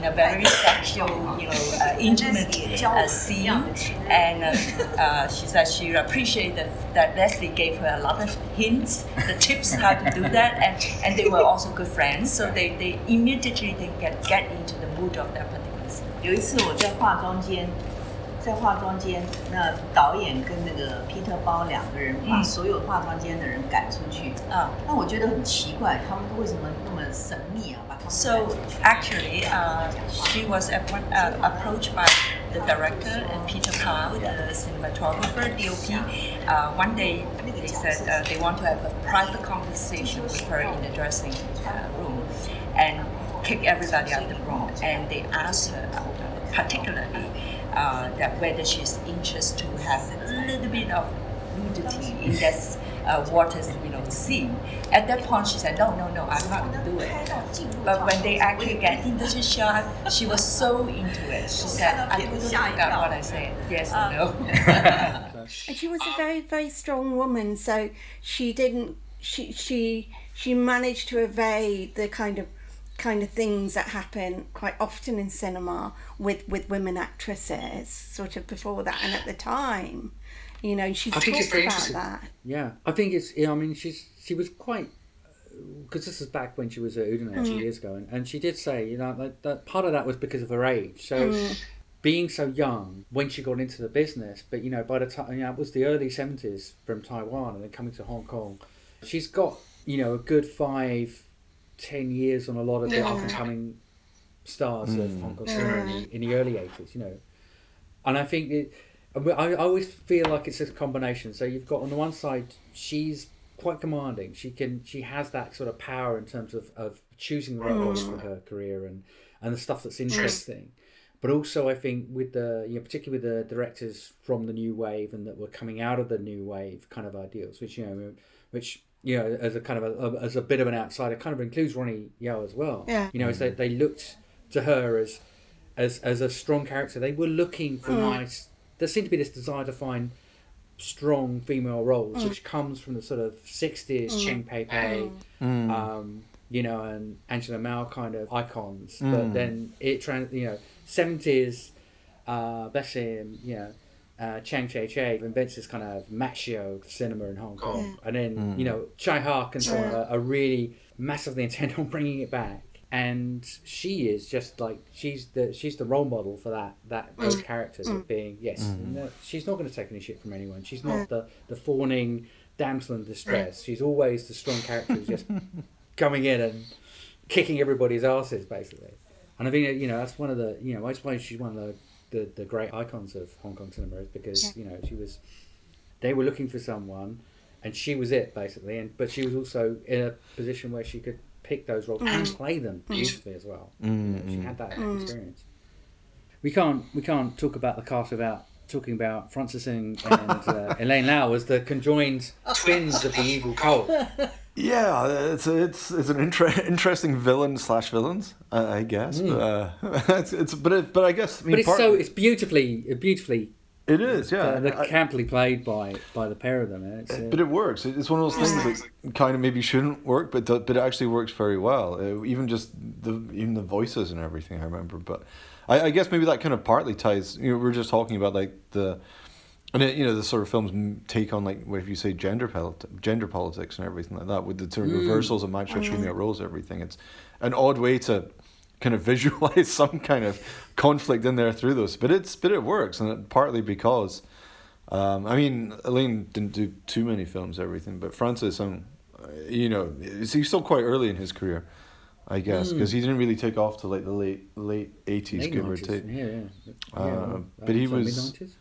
in, in a very sexual, you know, uh, intimate uh, scene. And uh, uh, she said she appreciated that, that Leslie gave her a lot of hints, the tips how to do that, and, and they were also good friends. So they, they immediately they get get into the mood of that particular scene. 有一次我在化妆间， 在化妆间，那导演跟那个 Peter 包两个人把所有化妆间的人赶出去。嗯，那我觉得很奇怪，他们为什么那么神秘啊？把他们 So actually, uh, she was uh, approached by the director and Peter Pau, the cinematographer, DOP. Uh, one day they said uh, they want to have a private conversation with her in the dressing uh, room, and kick everybody out of the room. And they asked her particularly uh, that whether she's interested to have a little bit of nudity in that uh, water, you know, scene. At that point, she said, "No, no, no, I'm not going to do it." But when they actually get into the shot, she was so into it. She said, "I totally forgot what I said. Yes or no." And she was a very, very strong woman, so she didn't. She she she managed to evade the kind of kind of things that happen quite often in cinema with with women actresses, sort of before that and at the time. You know, she I think it's talked very about interesting. that. Yeah, I think it's. Yeah, I mean, she's she was quite because this is back when she was at Udine Mm. two years ago, and, and she did say, you know, that, that part of that was because of her age. So, Mm. being so young when she got into the business, but you know, by the time you know, it was the early seventies from Taiwan and then coming to Hong Kong, she's got you know a good five, ten years on a lot of the up and coming stars of Hong Kong cinema in the, in the early eighties. You know, and I think it, I, I always feel like it's a combination. So you've got on the one side, she's quite commanding. She can she has that sort of power in terms of, of choosing the right hmm. roles for her career and and the stuff that's hmm. interesting. But also, I think with the you know, particularly with the directors from the new wave and that were coming out of the new wave kind of ideals, which you know, which you know, as a kind of a, as a bit of an outsider, kind of includes Ronny Yu as well. Yeah. You know, as they, they looked to her as as as a strong character. They were looking for mm. nice. There seemed to be this desire to find strong female roles, mm. which comes from the sort of sixties mm. Cheng Pei Pei, um, you know, and Angela Mao kind of icons. But then it trans, you know, seventies, uh, bless him, you know. Uh, Chang Che Che invents this kind of macho cinema in Hong Kong, and then mm. you know Tsui Hark and so on are, are really massively intent on bringing it back. And she is just like she's the she's the role model for that that mm. those characters of mm. being yes no, she's not going to take any shit from anyone. She's not the the fawning damsel in distress. She's always the strong character who's just coming in and kicking everybody's asses basically. And I think that, you know that's one of the you know I suppose she's one of the the, the great icons of Hong Kong cinema is because you know she was they were looking for someone and she was it basically. And but she was also in a position where she could pick those roles and mm. play them mm. beautifully as well. You know, she mm. had that experience. We can't we can't talk about the cast without talking about Francis and, and uh, Elaine Lui as the conjoined twins of the evil cult Yeah, it's it's it's an inter- interesting villain slash villains, uh, I guess. But, uh, it's, it's but it, but I guess I mean, but it's part- so it's beautifully beautifully it is yeah. uh, and the I- camply played by by the pair of them it's, uh, but it works. It's one of those things that kind of maybe shouldn't work, but do- but it actually works very well. Uh, even just the even the voices and everything. I remember, but I, I guess maybe that kind of partly ties. You know, we are just talking about like the. And it, you know the sort of films take on like if you say gender polit- gender politics and everything like that with the sort of reversals of macho female roles everything. It's an odd way to kind of visualize some kind of conflict in there through those but it's but it works and it, partly because um, I mean Elaine didn't do too many films everything but Francis um, you know he's still quite early in his career I guess because he didn't really take off till like the late late eighties give or take. Yeah, yeah. Uh, yeah but he was- mid-90s?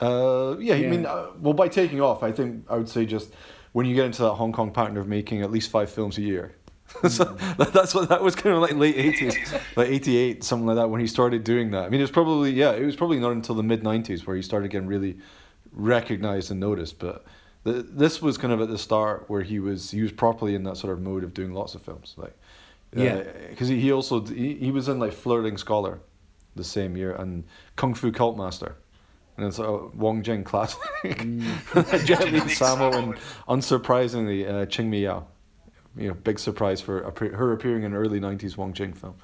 Uh, yeah, I mean, uh, well, by taking off, I think I would say just when you get into that Hong Kong pattern of making at least five films a year. so that- that's what that was kind of like late eighties, like eighty eight, something like that. When he started doing that, I mean, it was probably yeah, it was probably not until the mid nineties where he started getting really recognized and noticed. But this was kind of at the start where he was he was properly in that sort of mode of doing lots of films, like Yeah. because he, he also he, he was in like Flirting Scholar, the same year, and Kung Fu Cult Master. And it's a Wong Jing classic. Jet Li Samo and unsurprisingly uh, Chingmy Yau. You know, big surprise for her appearing in an early '90s Wong Jing film.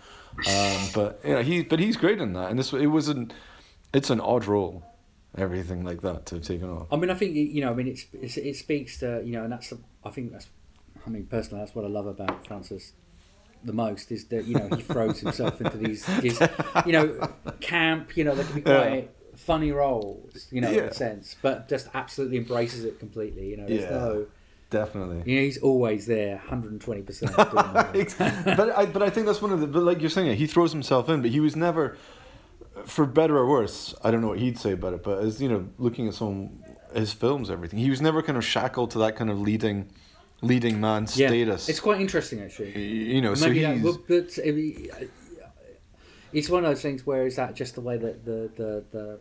Um, but yeah, he but he's great in that, and this it was an it's an odd role, everything like that to have taken on. I mean, I think you know. I mean, it's, it's it speaks to you know, and that's the, I think that's. I mean, personally, that's what I love about Francis the most is that you know he throws himself into these, these you know, camp. You know, they can be quite Yeah. Funny roles. You know, in a sense, but just absolutely embraces it completely. You know, there's Yeah. no. Definitely. You know, he's always there, hundred and twenty percent. but I but I think that's one of the but like you're saying he throws himself in but he was never for better or worse I don't know what he'd say about it but as you know looking at some his films everything he was never kind of shackled to that kind of leading leading man Yeah, status it's quite interesting actually. you know so Maybe that, he's but it's one of those things where is that just the way that the, the, the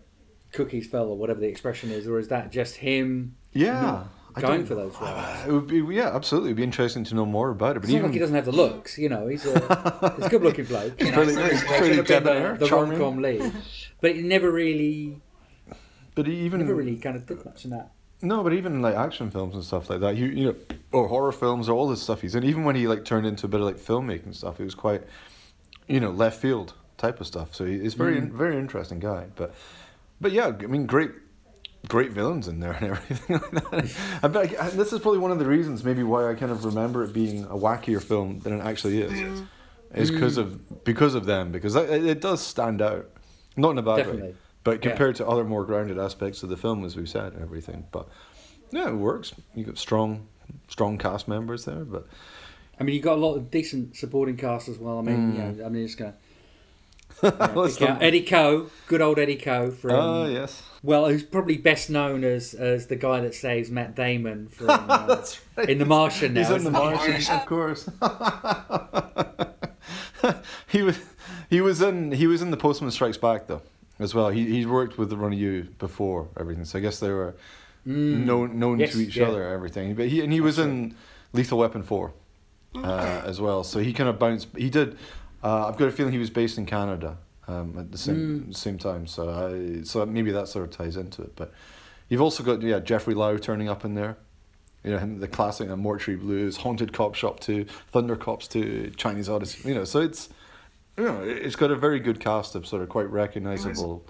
cookies fell or whatever the expression is, or is that just him yeah going for those roles? it would be yeah absolutely it'd be interesting to know more about it but It's even like he doesn't have the looks, you know. He's a, he's a good-looking bloke. You know, so he's he pretty have the, the charming. rom-com lead, but he never really, but he even never really kind of did much in that. No, but even like action films and stuff like that, you you know, or horror films or all this stuff he's in. Even when he like turned into a bit of like filmmaking stuff, it was quite, you know, left field type of stuff. So he's very mm. very interesting guy. But but yeah, I mean, great great villains in there and everything like that. And, but I, and this is probably one of the reasons maybe why I kind of remember it being a wackier film than it actually is. Is mm. because of because of them because it, it does stand out Not in a bad Definitely. way, but Yeah. compared to other more grounded aspects of the film, as we've said, and everything. But yeah, it works. You got strong, strong cast members there, but I mean, you got a lot of decent supporting cast as well. I mean, you mm. know, I mean, it's going to Let's pick out not- Eddie Ko, good old Eddie Ko from. Ah, yes. Well, who's probably best known as as the guy that saves Matt Damon from uh, That's right. in The Martian. Now, He's in The isn't? Martian, of course. he was he was in he was in The Postman Strikes Back though as well. He he's worked with the Ronny Yu before everything, so I guess they were known known Mm. Yes, to each yeah. other everything. But he and he was in Lethal Weapon four uh, as well. So he kind of bounced. He did. Uh, I've got a feeling he was based in Canada um, at the same Mm. same time. So I so maybe that sort of ties into it. But you've also got yeah Jeffrey Lau turning up in there. You know him, the classic uh, Mortuary Blues, Haunted Cop Shop Two, Thunder Cops Two, Chinese Odyssey. You know, so it's you know it's got a very good cast of sort of quite recognizable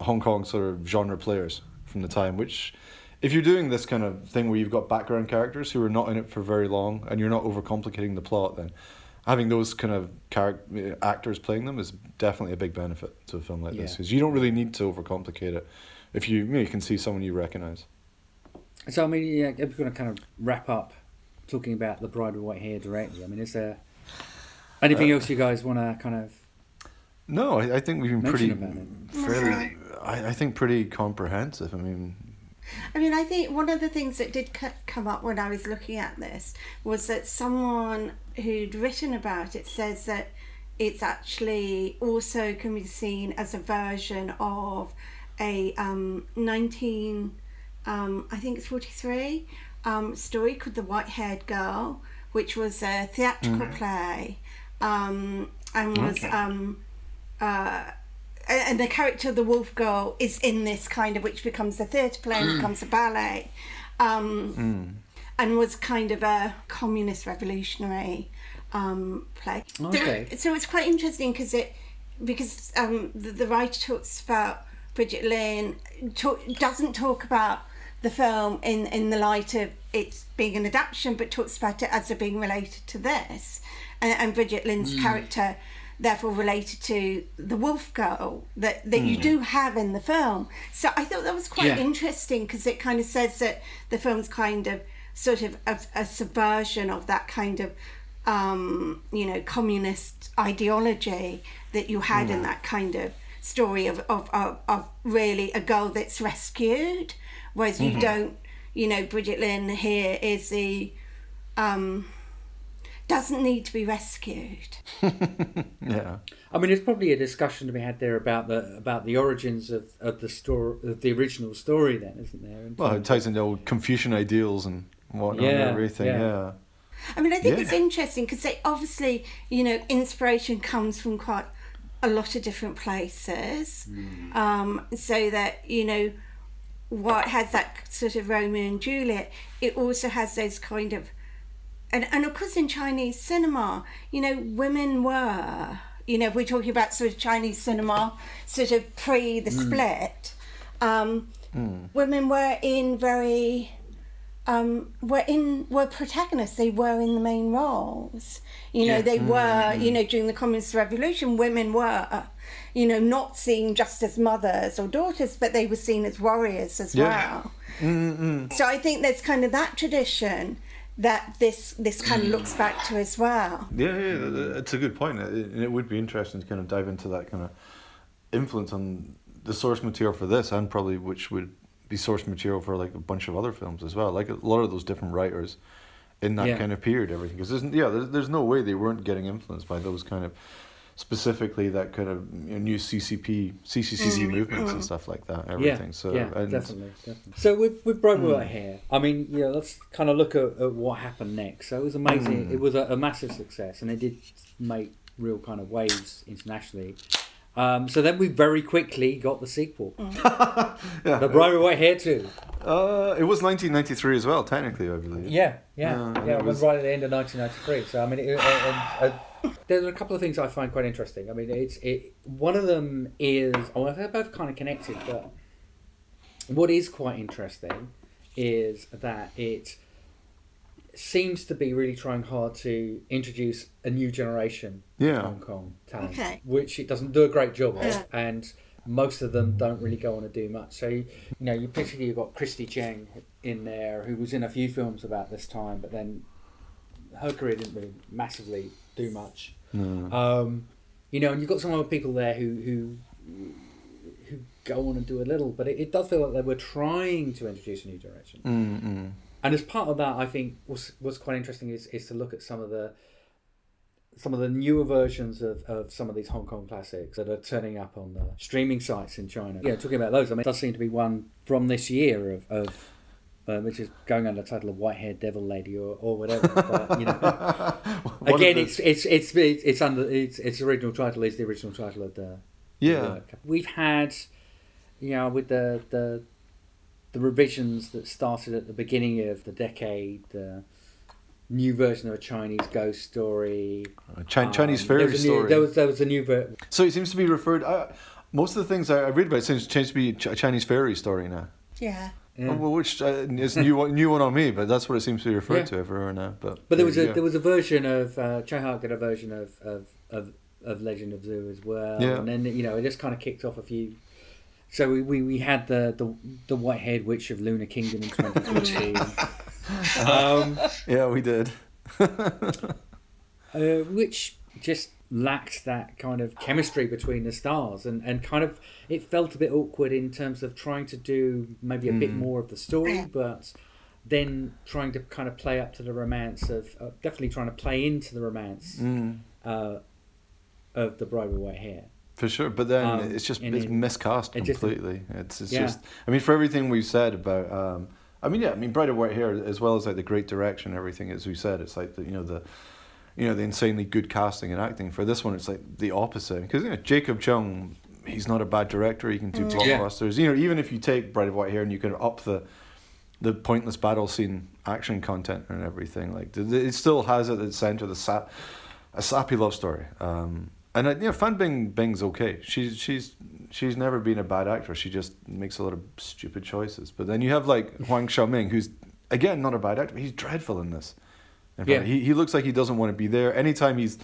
Hong Kong sort of genre players from the time. Which, if you're doing this kind of thing where you've got background characters who are not in it for very long and you're not overcomplicating the plot, then having those kind of character actors playing them is definitely a big benefit to a film like this because you don't really need to overcomplicate it if you you, know, you can see someone you recognize. So I mean, yeah, if we're going to kind of wrap up talking about the Bride with White Hair directly. I mean, is there anything uh, else you guys want to kind of? No, I, I think we've been pretty fairly. I, I think pretty comprehensive. I mean, I mean, I think one of the things that did c- come up when I was looking at this was that someone who'd written about it says that it's actually also can be seen as a version of a um, 19, um, I think it's 43, um, story called The White Haired Girl, which was a theatrical play um, and was. Um, uh, and the character of the wolf girl is in this kind of which becomes a theatre play and becomes a ballet. Um, and was kind of a communist revolutionary um, play Okay. so, so it's quite interesting because it because um, the, the writer talks about Brigitte Lin talk, doesn't talk about the film in, in the light of it being an adaptation but talks about it as it being related to this and, and Brigitte Lin's character therefore related to the wolf girl that, that you do have in the film. So I thought that was quite Yeah. interesting because it kind of says that the film's kind of sort of a, a subversion of that kind of um, you know communist ideology that you had in that kind of story of, of, of, of really a girl that's rescued whereas you don't you know Brigitte Lin here is the um, doesn't need to be rescued yeah. I mean, it's probably a discussion to be had there about the about the origins of, of the story of the original story. Then, isn't there? Well, it terms ties into old Confucian ideals and whatnot and Yeah, everything. yeah. Yeah. I mean, I think Yeah. it's interesting because obviously, you know, inspiration comes from quite a lot of different places. Um, so that, you know, what has that sort of Romeo and Juliet, it also has those kind of, and, and of course in Chinese cinema, you know, women were, you know, if we're talking about sort of Chinese cinema, sort of pre the split, um, women were in very um, were in were protagonists. They were in the main roles. You know, they mm, were. Mm, you mm. know, during the communist revolution, women were. You know, not seen just as mothers or daughters, but they were seen as warriors as Yeah. well. So I think there's kind of that tradition that this this kind of looks back to as well. Yeah, yeah, it's a good point. It, it it would be interesting to kind of dive into that kind of influence on the source material for this, and probably which would be source material for like a bunch of other films as well. Like a lot of those different writers in that Yeah. kind of period, everything. Because there's yeah, there's, there's no way they weren't getting influenced by those kind of specifically that kind of you know, new CCP, CCCC mm. movements and mm. stuff like that. Everything. Yeah, so yeah, definitely, definitely. So with with with White Hair, I mean, yeah, let's kind of look at, at what happened next. So it was amazing. Mm. It was a, a massive success, and it did make real kind of waves internationally. Um, so then we very quickly got the sequel, Yeah. The Bride with White Hair too. Uh, it was 1993 as well, technically, I believe. Yeah, yeah, Yeah, yeah. it It was- was right at the end of 1993. So I mean, it, uh, uh, uh, there's a couple of things I find quite interesting. I mean, it's it. One of them is, oh, they're both kind of connected, but what is quite interesting is that it seems to be really trying hard to introduce a new generation Yeah. Hong Kong talent, Okay. which it doesn't do a great job of, Yeah. and most of them don't really go on to do much. So you know, you basically you've got Christy Chung in there, who was in a few films about this time, but then her career didn't really massively do much. Um, you know, and you've got some other people there who who who go on and do a little, but it, it does feel like they were trying to introduce a new direction. Mm-mm. And as part of that, I think what's what's quite interesting is, is to look at some of the some of the newer versions of, of some of these Hong Kong classics that are turning up on the streaming sites in China. Yeah, talking about those, I mean, it does seem to be one from this year of, of uh, which is going under the title of White Haired Devil Lady or, or whatever. But, you know, again, it's, it's it's it's it's under its its original title is the original title of the Yeah. work. We've had, you know, with the the the revisions that started at the beginning of the decade, the new version of a Chinese ghost story, A Chi- Chinese there fairy was a new, story. There was there was a new ver- So it seems to be referred. I, most of the things I, I read about seems changed to be a Chinese fairy story now. Yeah. Yeah. Well, which uh, is new one- new one on me, but that's what it seems to be referred Yeah. to everywhere now. But But there was a go. there was a version of uh, Tsui Hark did a version of of, of of Legend of Zu as well, Yeah. and then you know it just kind of kicked off a few. So we, we, we had the, the the white haired witch of Lunar Kingdom in 2014. um, yeah, we did. uh, which just lacked that kind of chemistry between the stars and, and kind of it felt a bit awkward in terms of trying to do maybe a bit Mm. more of the story but then trying to kind of play up to the romance of uh, definitely trying to play into the romance Mm. uh, of the bride with white hair For sure, but then Um, it's just it's it- miscast it just- completely. it's it's Yeah. just. I mean, for everything we've said about, um, I mean, yeah, I mean, Bride of White Hair, as well as like the great direction, everything as we said, it's like the, you know the, you know the insanely good casting and acting. For this one, it's like the opposite because you know Jacob Cheung, he's not a bad director. He can do Mm. Yeah. blockbusters. You know, even if you take Bride of White Hair and you can up the, the pointless battle scene action content and everything, like the, the- it still has at its center the sap, a sappy love story. Um, and you know, Fan Bing Bing's okay. She's she's she's never been a bad actress. She just makes a lot of stupid choices. But then you have like Huang Xiaoming, who's again not a bad actor. But he's dreadful in this. In Yeah. he he looks like he doesn't want to be there. Anytime he's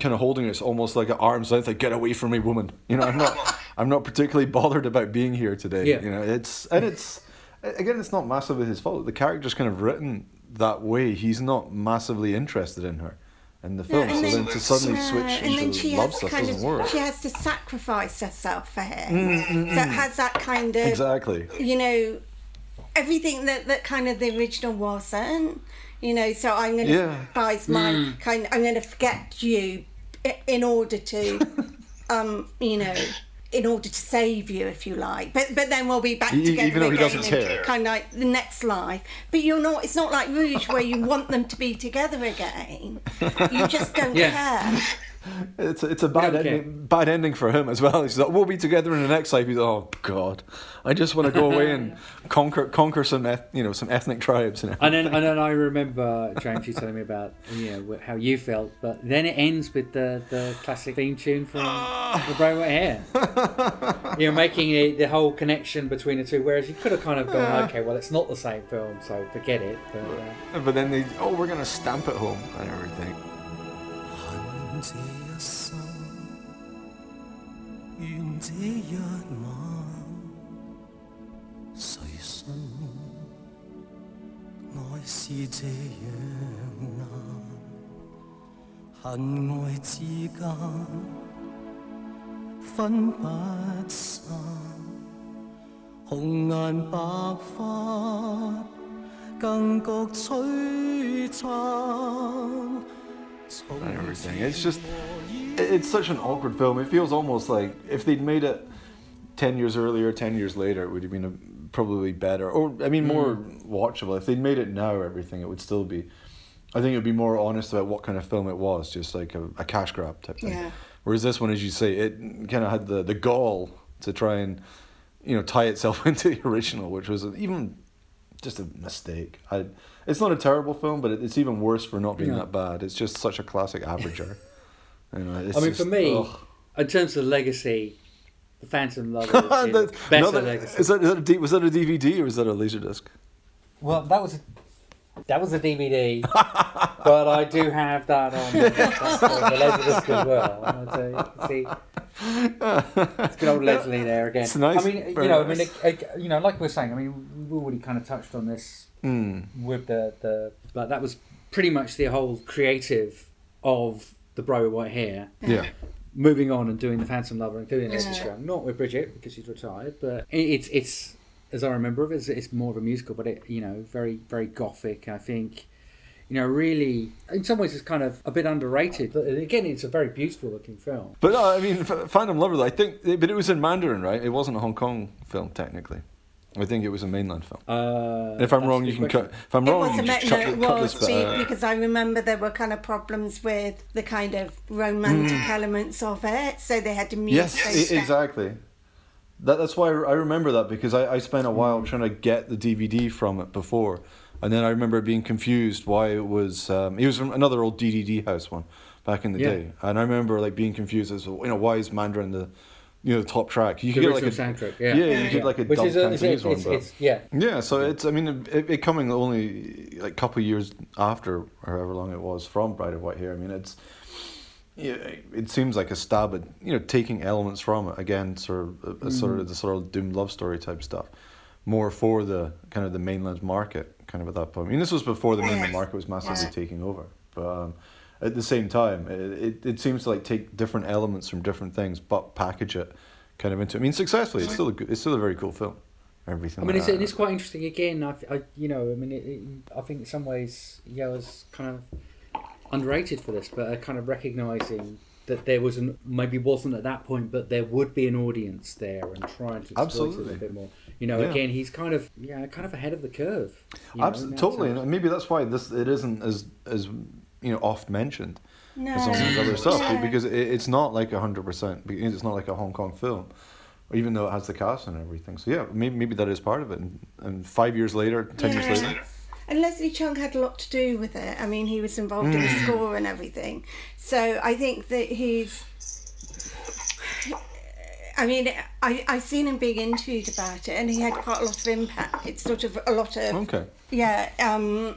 kind of holding it, it's almost like at arm's length, like get away from me, woman. You know, I'm not I'm not particularly bothered about being here today. Yeah. You know, it's and it's again, it's not massively his fault. The character's kind of written that way. He's not massively interested in her in the film. and so then, then- to suddenly Yeah, switch and then into she love stuff doesn't of, work. She has to sacrifice herself for him. Mm, mm, So it mm. has that kind of Exactly. you know everything that that kind of the original wasn't. You know, so I'm going to Yeah. sacrifice my Mm. kind. I'm going to forget you in order to, um, you know. In order to save you, if you like, but but then we'll be back together even though he again doesn't in care. kind of like the next life. But you're not. It's not like Rouge where you want them to be together again. You just don't Yeah. care. It's a, it's a bad ending, bad ending for him as well. He's like, we'll be together in the next life. He's like, oh god, I just want to go away and conquer conquer some eth- you know some ethnic tribes. And and then and then I remember James you telling me about you know how you felt, but then it ends with the, the classic theme tune from The Bright White Hair. you know, making it, the whole connection between the two. Whereas you could have kind of gone, Yeah. okay, well, it's not the same film, so forget it. But uh, but then they oh we're gonna stamp it home and everything. 这一生，愿这一晚，谁信爱是这样难？恨爱之间分不散，红颜白发更觉璀璨。And everything. It's just, it's such an awkward film. It feels almost like if they'd made it ten years earlier, ten years later, it would have been a, probably better, or I mean, more mm. watchable. If they'd made it now, everything it would still be. I think it would be more honest about what kind of film it was, just like a, a cash grab type thing. Yeah. Whereas this one, as you say, it kind of had the the gall to try and, you know, tie itself into the original, which was even just a mistake. I, it's not a terrible film, but it, it's even worse for not being No. that bad. It's just such a classic averager. Eh? you know, it's I mean, just- for me, ugh. in terms of legacy, The Phantom Lovers is That- better another- legacy. is that, is that a D, was that a DVD or was that a laserdisc? Well, that was that was a DVD, but I do have that on the, the Laserdisc as well. And I say- see, it's good old Leslie there again. It's nice, I mean, you very know, I mean, it, it- you know, like we are saying, I mean, we've already kind of touched on this Mm. with the the, but that was pretty much the whole creative of the Bride with White Hair. Yeah. Moving on and doing the Phantom Lover, including Leslie Yeah. Cheung, not with Brigitte because she's retired, but it, it's it's as I remember it, it's, it's more of a musical, but it you know very very gothic. I think you know really in some ways it's kind of a bit underrated. But again, it's a very beautiful looking film. But uh, I mean, F- Phantom Lover, I think, but it was in Mandarin, right? It wasn't a Hong Kong film technically. I think it was a mainland film. Uh, if I'm wrong, you can question. cut. If I'm It wrong, was you a can just no, it cut was this bit because I remember there were kind of problems with the kind of romantic Mm. elements of it, so they had to mute Yes, those e- exactly. That, that's why I remember that because I, I spent a Mm. while trying to get the DVD from it before, and then I remember being confused why it was. Um, it was from another old DDD house one back in the Yeah. day, and I remember like being confused as you know why is Mandarin the you know the top track. You The could get like a soundtrack, yeah. yeah, Yeah, you yeah. get like a Which is a- it's- one, it's- it's- yeah. yeah. So it's I mean it, it coming only like a couple of years after or however long it was from Bride of White Hair. I mean it's yeah, it seems like a stab at you know taking elements from it again, sort of a, a sort Mm. of the sort of doomed love story type stuff, more for the kind of the mainland market, kind of at that point. I mean, this was before the mainland Yes. market was massively Yeah. taking over, but um, at the same time, it, it it seems to like take different elements from different things, but package it kind of into. I mean, successfully, it's still a good, it's still a very cool film. Everything. I mean, like it's, that. it's quite interesting. Again, I, I you know, I mean, it, it, I think in some ways, yeah, I was kind of underrated for this, but uh, kind of recognizing that there was an maybe wasn't at that point, but there would be an audience there and trying to exploit it a little bit more. You know, Yeah. again, he's kind of yeah, kind of ahead of the curve. you know, in Absolutely, totally, sense. and maybe that's why this it isn't as as you know oft mentioned as some of other stuff Yeah. because it, it's not like hundred percent. It's not like a Hong Kong film, even though it has the cast and everything. So yeah, maybe maybe that is part of it. And, and five years later, ten years later, And Leslie Cheung had a lot to do with it. I mean, he was involved in the Mm. score and everything. So I think that he's. I mean, I, I've seen him being interviewed about it, and he had quite a lot of impact. It's sort of a lot of. okay. Yeah, um,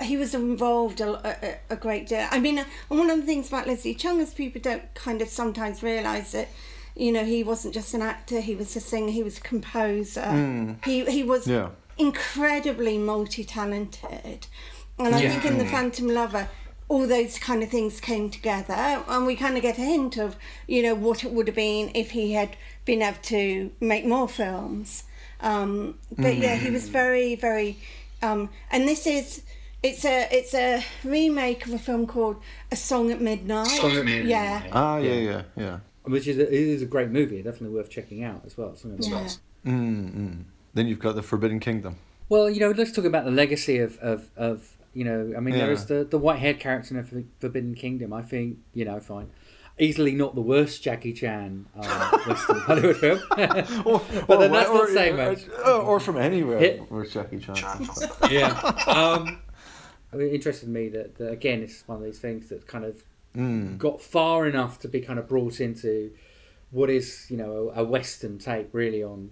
he was involved a, a, a great deal. I mean, and one of the things about Leslie Cheung is people don't kind of sometimes realise that, you know, he wasn't just an actor, he was a singer, he was a composer. Mm. He, he was Yeah. incredibly multi talented. And I Yeah. think in The Mm. Phantom Lover, all those kind of things came together, and we kind of get a hint of, you know, what it would have been if he had been able to make more films. Um, but yeah, he was very, very, um, and this is. It's a it's a remake of a film called A Song at Midnight. Song at Midnight, Yeah. Ah, yeah, yeah, yeah. Which is a, it is a great movie, definitely worth checking out as well. Something like that. Yeah. Mm, mm. Then you've got the Forbidden Kingdom. Well, you know, let's talk about the legacy of, of, of you know, I mean, there Yeah. is the, the white haired character in the Forbidden Kingdom. I think, you know, fine. Easily not the worst Jackie Chan uh, Western Hollywood film. but then that's not saying much. Or, or from anywhere. Hit- Where's Jackie Chan? yeah. Um, it interested me that, that, again, it's one of these things that kind of Mm. got far enough to be kind of brought into what is, you know, a, a Western take really on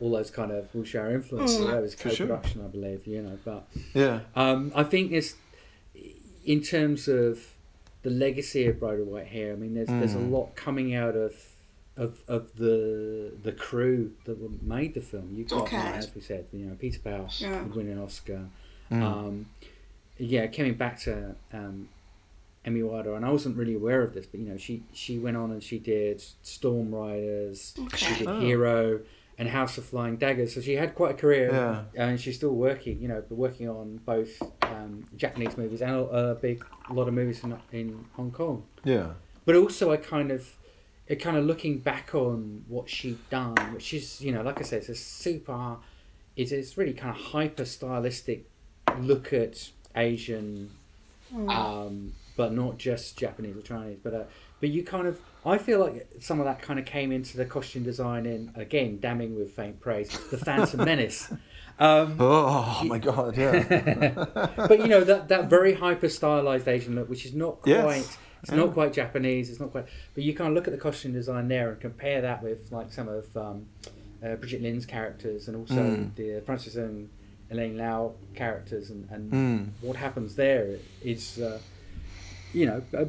all those kind of Wuxia influences. Mm. That was co-production, I believe, you know, but Yeah. um, I think it's in terms of the legacy of of White Hair. I mean, there's there's a Mm. lot coming out of of of the the crew that made the film. You got, Okay. as we said, you know, Peter Pau Yeah. would win an Oscar. Mm. Um, yeah, coming back to um, Emi Wada, and I wasn't really aware of this, but you know, she she went on and she did Storm Riders, okay. she did Oh. Hero, and House of Flying Daggers. So she had quite a career, Yeah. and she's still working. You know, but working on both um, Japanese movies and a, a big lot of movies in in Hong Kong. Yeah. But also, I kind of, it kind of looking back on what she'd done, which is, you know, like I said, it's a super, it's, it's really kind of hyper stylistic look at Asian, um, but not just Japanese or Chinese. But uh, but you kind of, I feel like some of that kind of came into the costume design in again, damning with faint praise, the Phantom Menace. Um, Oh my God! Yeah. but you know that that very hyper stylized Asian look, which is not quite. Yes. It's Yeah. not quite Japanese. It's not quite. But you kind of look at the costume design there and compare that with like some of um, uh, Brigitte Lin's characters and also Mm. the Francis and Elaine Lui characters and, and Mm. what happens there is uh, you know, uh,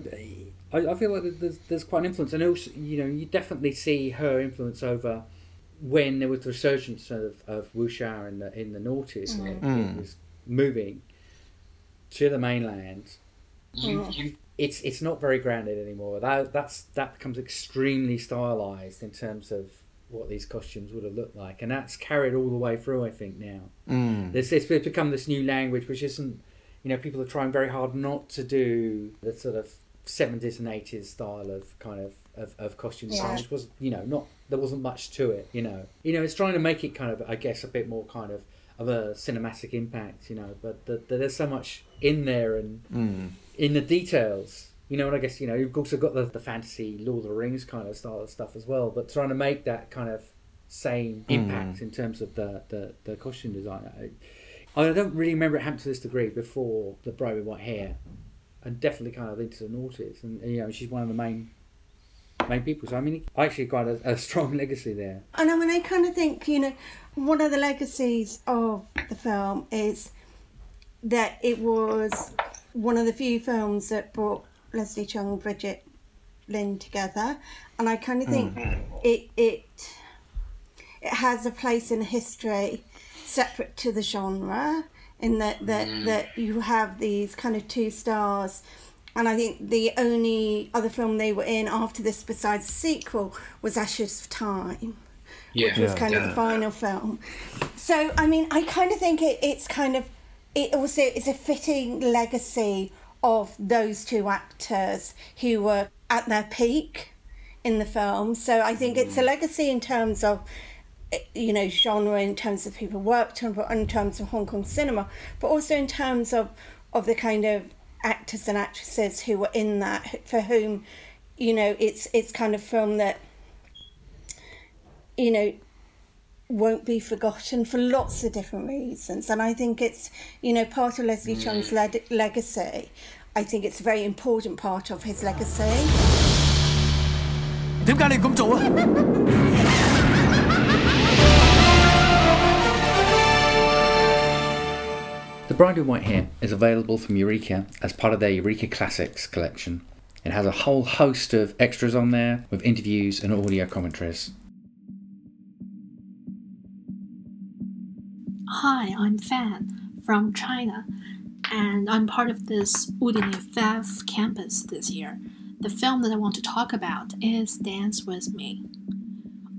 I, I feel like there's there's quite an influence, and also you know you definitely see her influence over when there was the resurgence of, of wuxia in the in the noughties, and it, Mm. it was moving to the mainland. You, Mm. you, it's it's not very grounded anymore. That that's that becomes extremely stylized in terms of what these costumes would have looked like, and that's carried all the way through. I think now. Mm. This it's become this new language, which isn't, you know, people are trying very hard not to do the sort of seventies and eighties style of kind of of, of costume design, Yeah. which was, you know, not there wasn't much to it. You know, you know, it's trying to make it kind of, I guess, a bit more kind of of a cinematic impact. You know, but the, the, there's so much in there and Mm. in the details. You know, and I guess you know you've also got the, the fantasy Lord of the Rings kind of style of stuff as well, but trying to make that kind of same impact in terms of the, the, the costume design. I, I don't really remember it happened to this degree before the bride with white hair, and definitely kind of into the noughties, and, and, you know she's one of the main main people. So I mean, actually quite a, a strong legacy there. And I mean, I kind of think, you know, one of the legacies of the film is that it was one of the few films that brought Leslie Cheung and Brigitte Lin together. And I kind of think hmm. it, it, it has a place in history separate to the genre in that, that, mm. that you have these kind of two stars and I think the only other film they were in after this, besides the sequel, was Ashes of Time, which was Yeah. kind of the final film. So, I mean, I kind of think it, it's kind of, it also is a fitting legacy of those two actors who were at their peak in the film. So I think it's a mm. legacy in terms of, you know, genre in terms of people worked on, but in terms of Hong Kong cinema, but also in terms of, of the kind of actors and actresses who were in that, for whom, you know, it's it's kind of film that, you know, won't be forgotten for lots of different reasons. And I think it's, you know, part of Leslie mm. Cheung's le- legacy. I think it's a very important part of his legacy. 點解你咁做啊？The Bride with White Hair is available from Eureka as part of their Eureka Classics collection. It has a whole host of extras on there with interviews and audio commentaries. Hi, I'm Fan from China, and I'm part of this Udine campus this year. The film that I want to talk about is Dance With Me.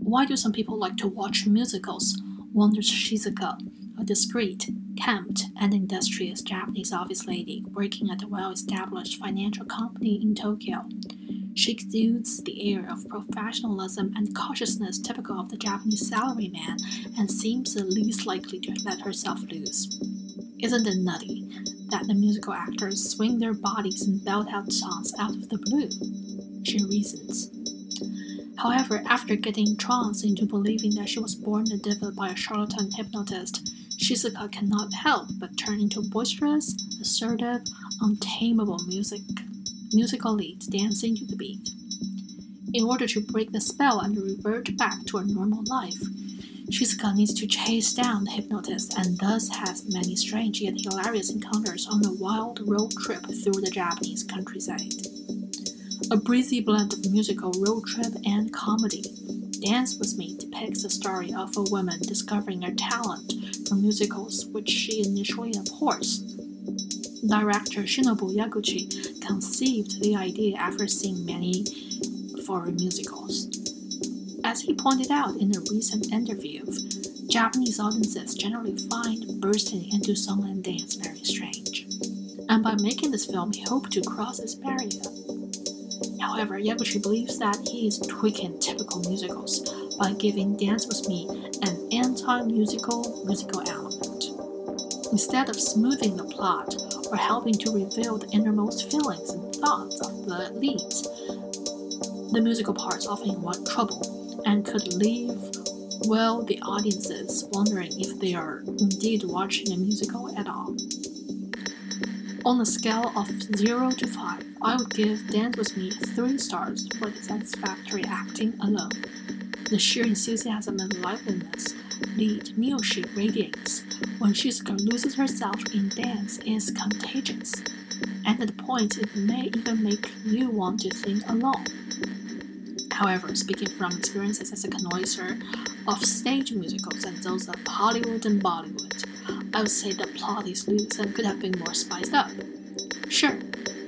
Why do some people like to watch musicals? Wonders Shizuka, a discreet, camped, an industrious Japanese office lady working at a well established financial company in Tokyo. She exudes the air of professionalism and cautiousness typical of the Japanese salaryman and seems the least likely to let herself loose. Isn't it nutty that the musical actors swing their bodies and belt out songs out of the blue? She reasons. However, after getting trance into believing that she was born a devil by a charlatan hypnotist, Shizuka cannot help but turn into boisterous, assertive, untamable music musical lead dancing to the beat. In order to break the spell and revert back to her normal life, Shizuka needs to chase down the hypnotist and thus has many strange yet hilarious encounters on a wild road trip through the Japanese countryside. A breezy blend of musical road trip and comedy. Dance With Me depicts the story of a woman discovering her talent for musicals which she initially abhors. Director Shinobu Yaguchi conceived the idea after seeing many foreign musicals. As he pointed out in a recent interview, Japanese audiences generally find bursting into song and dance very strange. And by making this film, he hoped to cross this barrier. However, Yaguchi believes that he is tweaking typical musicals by giving Dance With Me an anti-musical musical element. Instead of smoothing the plot or helping to reveal the innermost feelings and thoughts of the leads, the musical parts often want trouble and could leave well the audiences wondering if they are indeed watching a musical at all. On a scale of 0 to 5, I would give Dance With Me 3 stars for the satisfactory acting alone. The sheer enthusiasm and liveliness lead Miyoshi radiates when Shizuka loses herself in dance is contagious. and at points it may even make you want to think alone. However, speaking from experiences as a connoisseur of stage musicals and those of Hollywood and Bollywood, I would say the plot is loose and could have been more spiced up. Sure,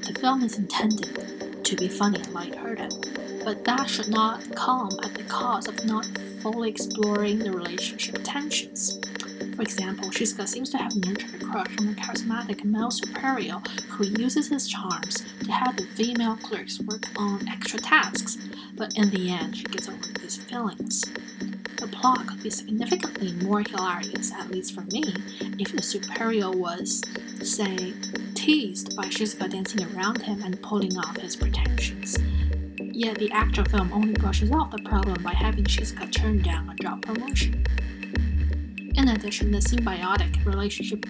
the film is intended to be funny and lighthearted, but that should not come at the cost of not fully exploring the relationship tensions. For example, Shizuka seems to have nurtured a crush on a charismatic male superior who uses his charms to have the female clerks work on extra tasks, but in the end, she gets over these feelings. The plot could be significantly more hilarious, at least for me, if the superior was, say, teased by Shizuka dancing around him and pulling off his pretensions. Yet the actual film only brushes off the problem by having Shizuka turn down a job promotion. In addition, the symbiotic relationship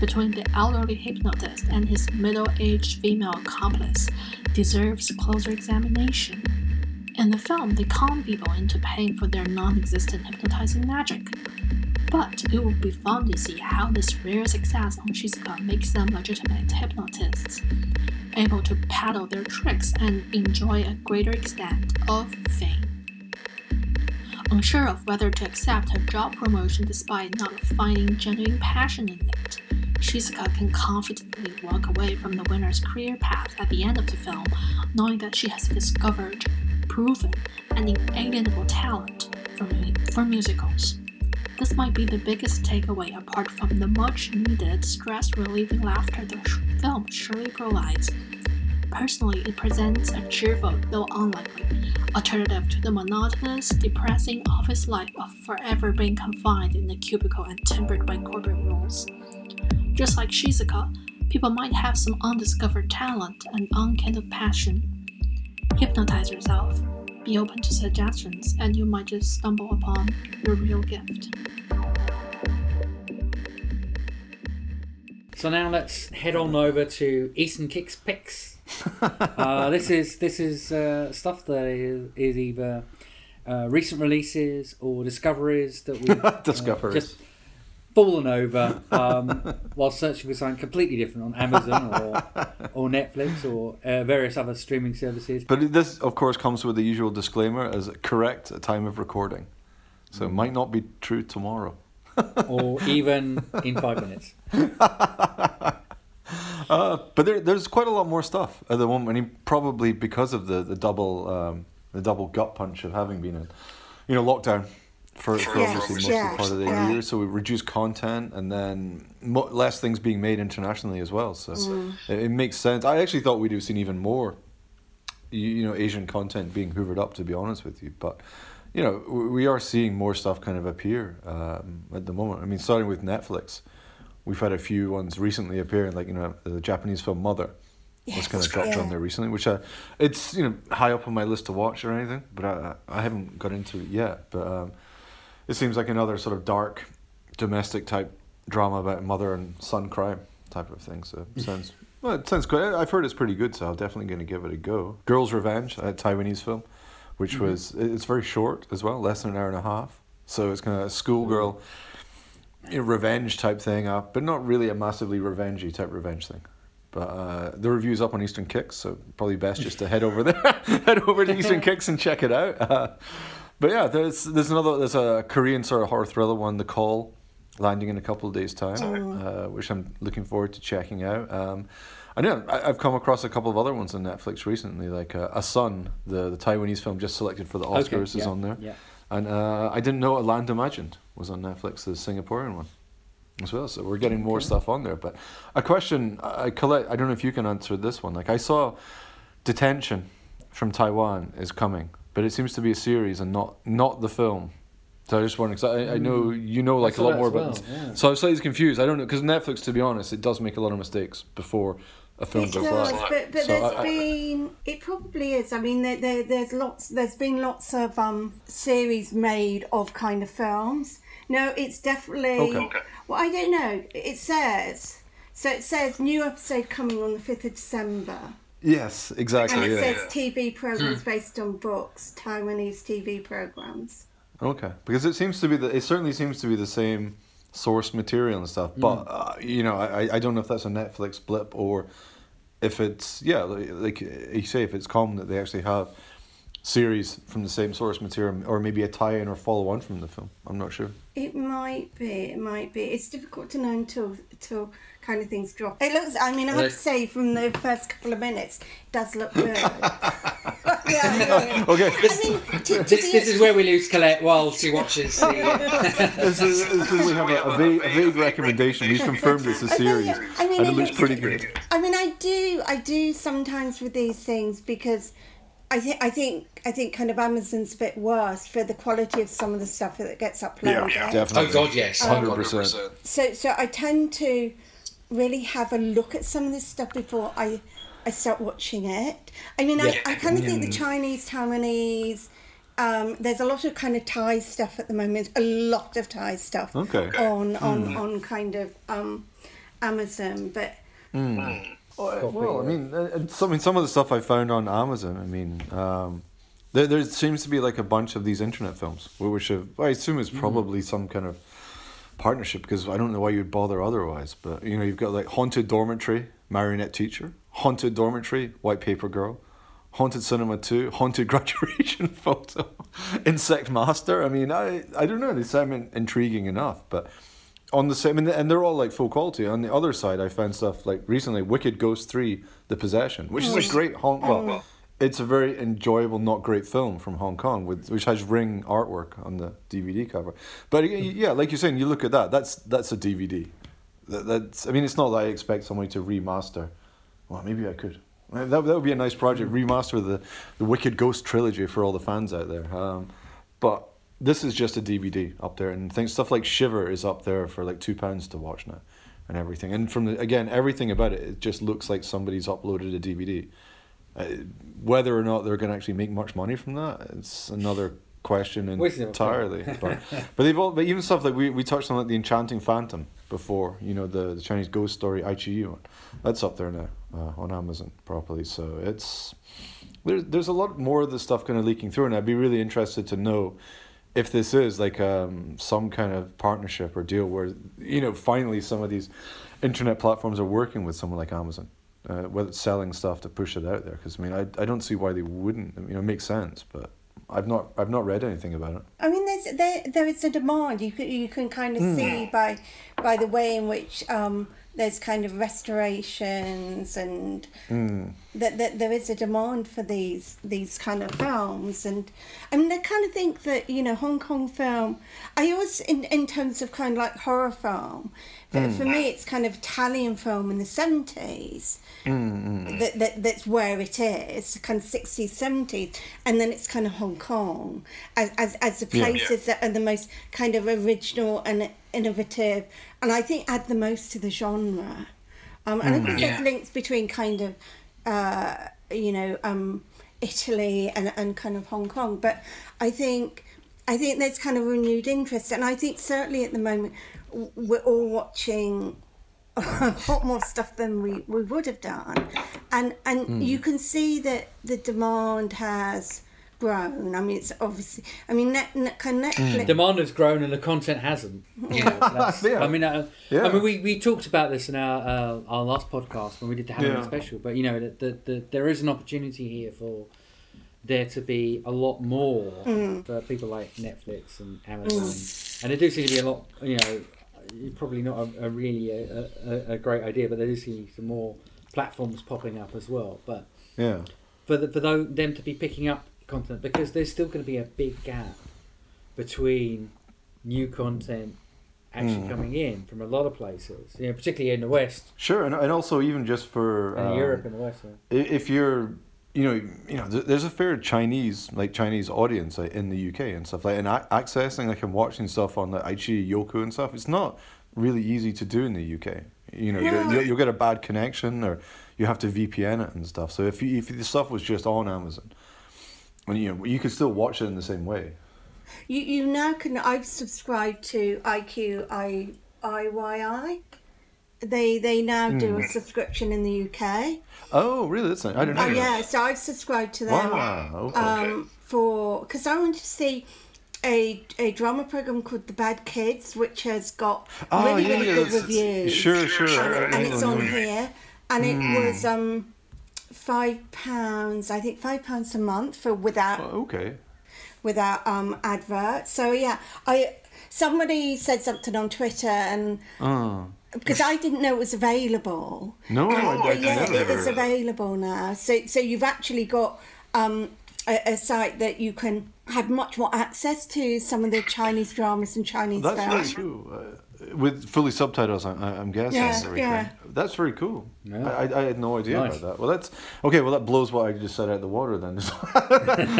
between the elderly hypnotist and his middle aged female accomplice deserves closer examination. In the film, they con people into paying for their non existent hypnotizing magic. But it would be fun to see how this rare success on Shizuka makes them legitimate hypnotists, able to paddle their tricks and enjoy a greater extent of fame. Unsure of whether to accept her job promotion despite not finding genuine passion in it, Shizuka can confidently walk away from the winner's career path at the end of the film, knowing that she has discovered, proven, and inalienable talent for, for musicals. This might be the biggest takeaway apart from the much needed stress relieving laughter the film surely provides. Personally, it presents a cheerful, though unlikely, alternative to the monotonous, depressing office life of forever being confined in a cubicle and tempered by corporate rules. Just like Shizuka, people might have some undiscovered talent and unkindled passion. Hypnotize yourself, be open to suggestions, and you might just stumble upon your real gift. So now let's head on over to Eastern Kicks picks. uh, this is this is uh, stuff that is, is either uh, recent releases or discoveries that we discoveries just fallen over um, while searching for something completely different on Amazon or or Netflix or uh, various other streaming services. But this, of course, comes with the usual disclaimer as correct at time of recording, so it might not be true tomorrow. or even in five minutes. Uh, but there, there's quite a lot more stuff at the moment. I mean, probably because of the the double um, the double gut punch of having been in, you know, lockdown for, for Yes, obviously most yes, of the part of the yeah. year. So we reduce content and then mo- less things being made internationally as well. So Mm. it, it makes sense. I actually thought we'd have seen even more, you, you know, Asian content being hoovered up. To be honest with you, but. You know, we are seeing more stuff kind of appear um, at the moment. I mean, starting with Netflix, we've had a few ones recently appearing, like you know, the Japanese film Mother was kind of dropped yeah. on there recently, which I, it's you know high up on my list to watch or anything, but I I haven't got into it yet. But um, it seems like another sort of dark, domestic type drama about mother and son crime type of thing. So it sounds well, it sounds good. I've heard it's pretty good, so I'm definitely going to give it a go. Girls Revenge, a Taiwanese film, which Mhm. was it's very short as well, less than an hour and a half. So it's kind of a schoolgirl you know, revenge type thing, uh, but not really a massively revengey type revenge thing. But uh, the review's up on Eastern Kicks, so probably best just to head over there, head over to Eastern Kicks and check it out. Uh, but yeah, there's there's another there's a Korean sort of horror thriller one, The Call, landing in a couple of days' time, uh, which I'm looking forward to checking out. Um, I know I- I've come across a couple of other ones on Netflix recently, like uh, A Son, the the Taiwanese film just selected for the Oscars, Okay, is on there. yeah. And uh, I didn't know A Land Imagined was on Netflix, the Singaporean one as well. So we're getting more stuff on there. But a question, Colette. I don't know if you can answer this one. Like I saw Detention from Taiwan is coming, but it seems to be a series and not not the film. So I just wondering, cause I, I know you know like a lot more about. well, yeah. So I was slightly confused. I don't know because Netflix, to be honest, it does make a lot of mistakes before a film It goes does, live. but, but So there's I- I- been it probably is. I mean, there, there there's lots. There's been lots of um series made of kind of films. No, it's definitely. Okay. Okay. Well, I don't know. It says so. It says new episode coming on the fifth of December, yes, exactly. and it yeah. says TV programs based on books, Taiwanese TV programs. Okay, because it seems to be the it certainly seems to be the same source material and stuff, but Mm. uh, you know I I- I don't know if that's a Netflix blip or if it's yeah, like, like you say, if it's common that they actually have series from the same source material, or maybe a tie-in or follow-on from the film. I'm not sure. It might be. It might be. It's difficult to know until until kind of things drop. It looks. I mean, I have to say, from the first couple of minutes, it does look good. yeah, okay. This, I mean, to, to this, this is where we lose Colette while she watches the. this is, this is we have a, a, vague, a vague recommendation. We've confirmed it's a series, I mean, and it it looks looks pretty good. I mean, I do, I do sometimes with these things because I think, I think, I think, kind of Amazon's a bit worse for the quality of some of the stuff that gets uploaded. definitely. Oh, God, yes. hundred percent. So, so I tend to really have a look at some of this stuff before I, I start watching it. I mean, Yeah. I, I kind of think the Mm. Chinese, Taiwanese. Um, there's a lot of kind of Thai stuff at the moment. A lot of Thai stuff Okay. on on Hmm. on kind of um, Amazon, but Well, well, I mean, uh, uh, some, I mean, some of the stuff I found on Amazon. I mean, um, there there seems to be like a bunch of these internet films, which have, I assume is probably some kind of partnership because I don't know why you'd bother otherwise. But you know, you've got like Haunted Dormitory, Marionette Teacher, Haunted Dormitory, White Paper Girl, Haunted Cinema Two, Haunted Graduation Photo, Insect Master. I mean, I I don't know. They sound in- intriguing enough, but on the same and and they're all like full quality. On the other side, I found stuff like recently Wicked Ghost Three: The Possession, which is a mm. great Hong well, mm. It's a very enjoyable, not great film from Hong Kong with which has Ring artwork on the DVD cover. But yeah, like you're saying, you look at that. That's that's a DVD. That, that's I mean, it's not that I expect somebody to remaster. Well, maybe I could. Uh, That, that would be a nice project. Remaster the the Wicked Ghost trilogy for all the fans out there. Um, but this is just a DVD up there, and things stuff like Shiver is up there for like two pounds to watch now, and everything. And from the again, everything about it, it just looks like somebody's uploaded a DVD. Uh, whether or not they're going to actually make much money from that, it's another question entirely. but but they've all, but even stuff like we, we touched on like the Enchanting Phantom before, you know the, the Chinese ghost story iQiyi one, that's up there now uh, on Amazon properly. So it's there's there's a lot more of this stuff kind of leaking through, and I'd be really interested to know if this is like um, some kind of partnership or deal where you know finally some of these internet platforms are working with someone like Amazon. Uh, whether it's selling stuff to push it out there, because I mean, I, I don't see why they wouldn't. I mean, you know, it makes sense, but I've not I've not read anything about it. I mean, there's there there is a demand. You can you can kind of Hmm. see by by the way in which um, there's kind of restorations and Mm. That, that there is a demand for these these kind of films and I mean I kind of think that you know Hong Kong film I always in, in terms of kind of like horror film but Mm. for me it's kind of Italian film in the 70s Mm, that, that that's where it is kind of 60s 70s and then it's kind of Hong Kong as, as, as the Yeah. places that are the most kind of original and innovative and I think add the most to the genre um, and I think Mm. there's links between kind of uh, you know um, Italy and, and kind of Hong Kong. But I think I think there's kind of renewed interest. And I think certainly at the moment we're all watching a lot more stuff than we, we would have done. And and Hmm. you can see that the demand has grown I mean it's obviously I mean net, net, kind of Netflix Demand has grown and the content hasn't. You know, that's- Yeah. I mean, uh, Yeah. I mean, we, we talked about this in our uh, our last podcast when we did the Halloween Yeah. special. But you know, that the, the, there is an opportunity here for there to be a lot more Mm. for people like Netflix and Amazon, and there do seem to be a lot. You know, probably not a, a really a, a, a great idea, but there do seem some more platforms popping up as well. But Yeah. for the, for tho- them to be picking up content because there's still going to be a big gap between new content actually Mm. coming in from a lot of places, you know, particularly in the West Sure, and, and also even just for and um, Europe and the West. yeah. if you're you know you know there's a fair Chinese like Chinese audience like, in the UK and stuff like and a- accessing like and watching stuff on like iQiyi Youku and stuff it's not really easy to do in the UK you know No. you you'll get a bad connection or you have to VPN it and stuff so if you, if the stuff was just on Amazon when you know you could still watch it in the same way You you now can. I've subscribed to iQiyi They they now do a Hmm. subscription in the UK. oh really that's not, I don't know Oh yeah, so I've subscribed to them. wow okay. Um, for because I wanted to see a a drama program called The Bad Kids, which has got Oh, really yeah, really yeah, good reviews. sure, sure, And, and it's on here. and it Hmm. was um five pounds. I think five pounds a month for without Oh, okay. without um advert. So yeah, I somebody said something on Twitter and Oh. because I didn't know it was available. No, I, I, I yeah, never it is available now. So so you've actually got um a, a site that you can have much more access to some of the Chinese dramas and Chinese That's films. cool. Uh, with fully subtitles, I, I- I'm guessing. Yeah, everything. yeah. That's very cool. I, I, I had no idea Nice. about that. Well, that's okay. Well, that blows what I just said out the water. Then,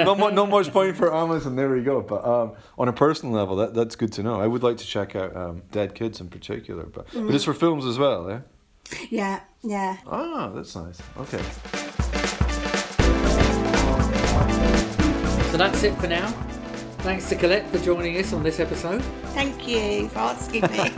not, much, not much point for Amazon. There we go. But um, on a personal level, that, that's good to know. I would like to check out um, Dead Kids in particular, but but it's for films as well. Eh? Yeah, yeah. Ah, that's nice. Okay. So that's it for now. Thanks to Colette for joining us on this episode. Thank you for asking me.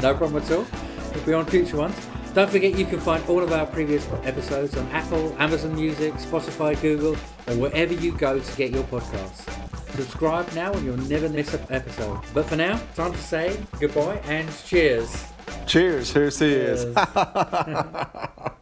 no problem at all. We'll be on future ones. Don't forget you can find all of our previous episodes on Apple, Amazon Music, Spotify, Google, or wherever you go to get your podcasts. Subscribe now and you'll never miss an episode. But for now, time to say goodbye and cheers. Cheers. Here's cheers. Cheers.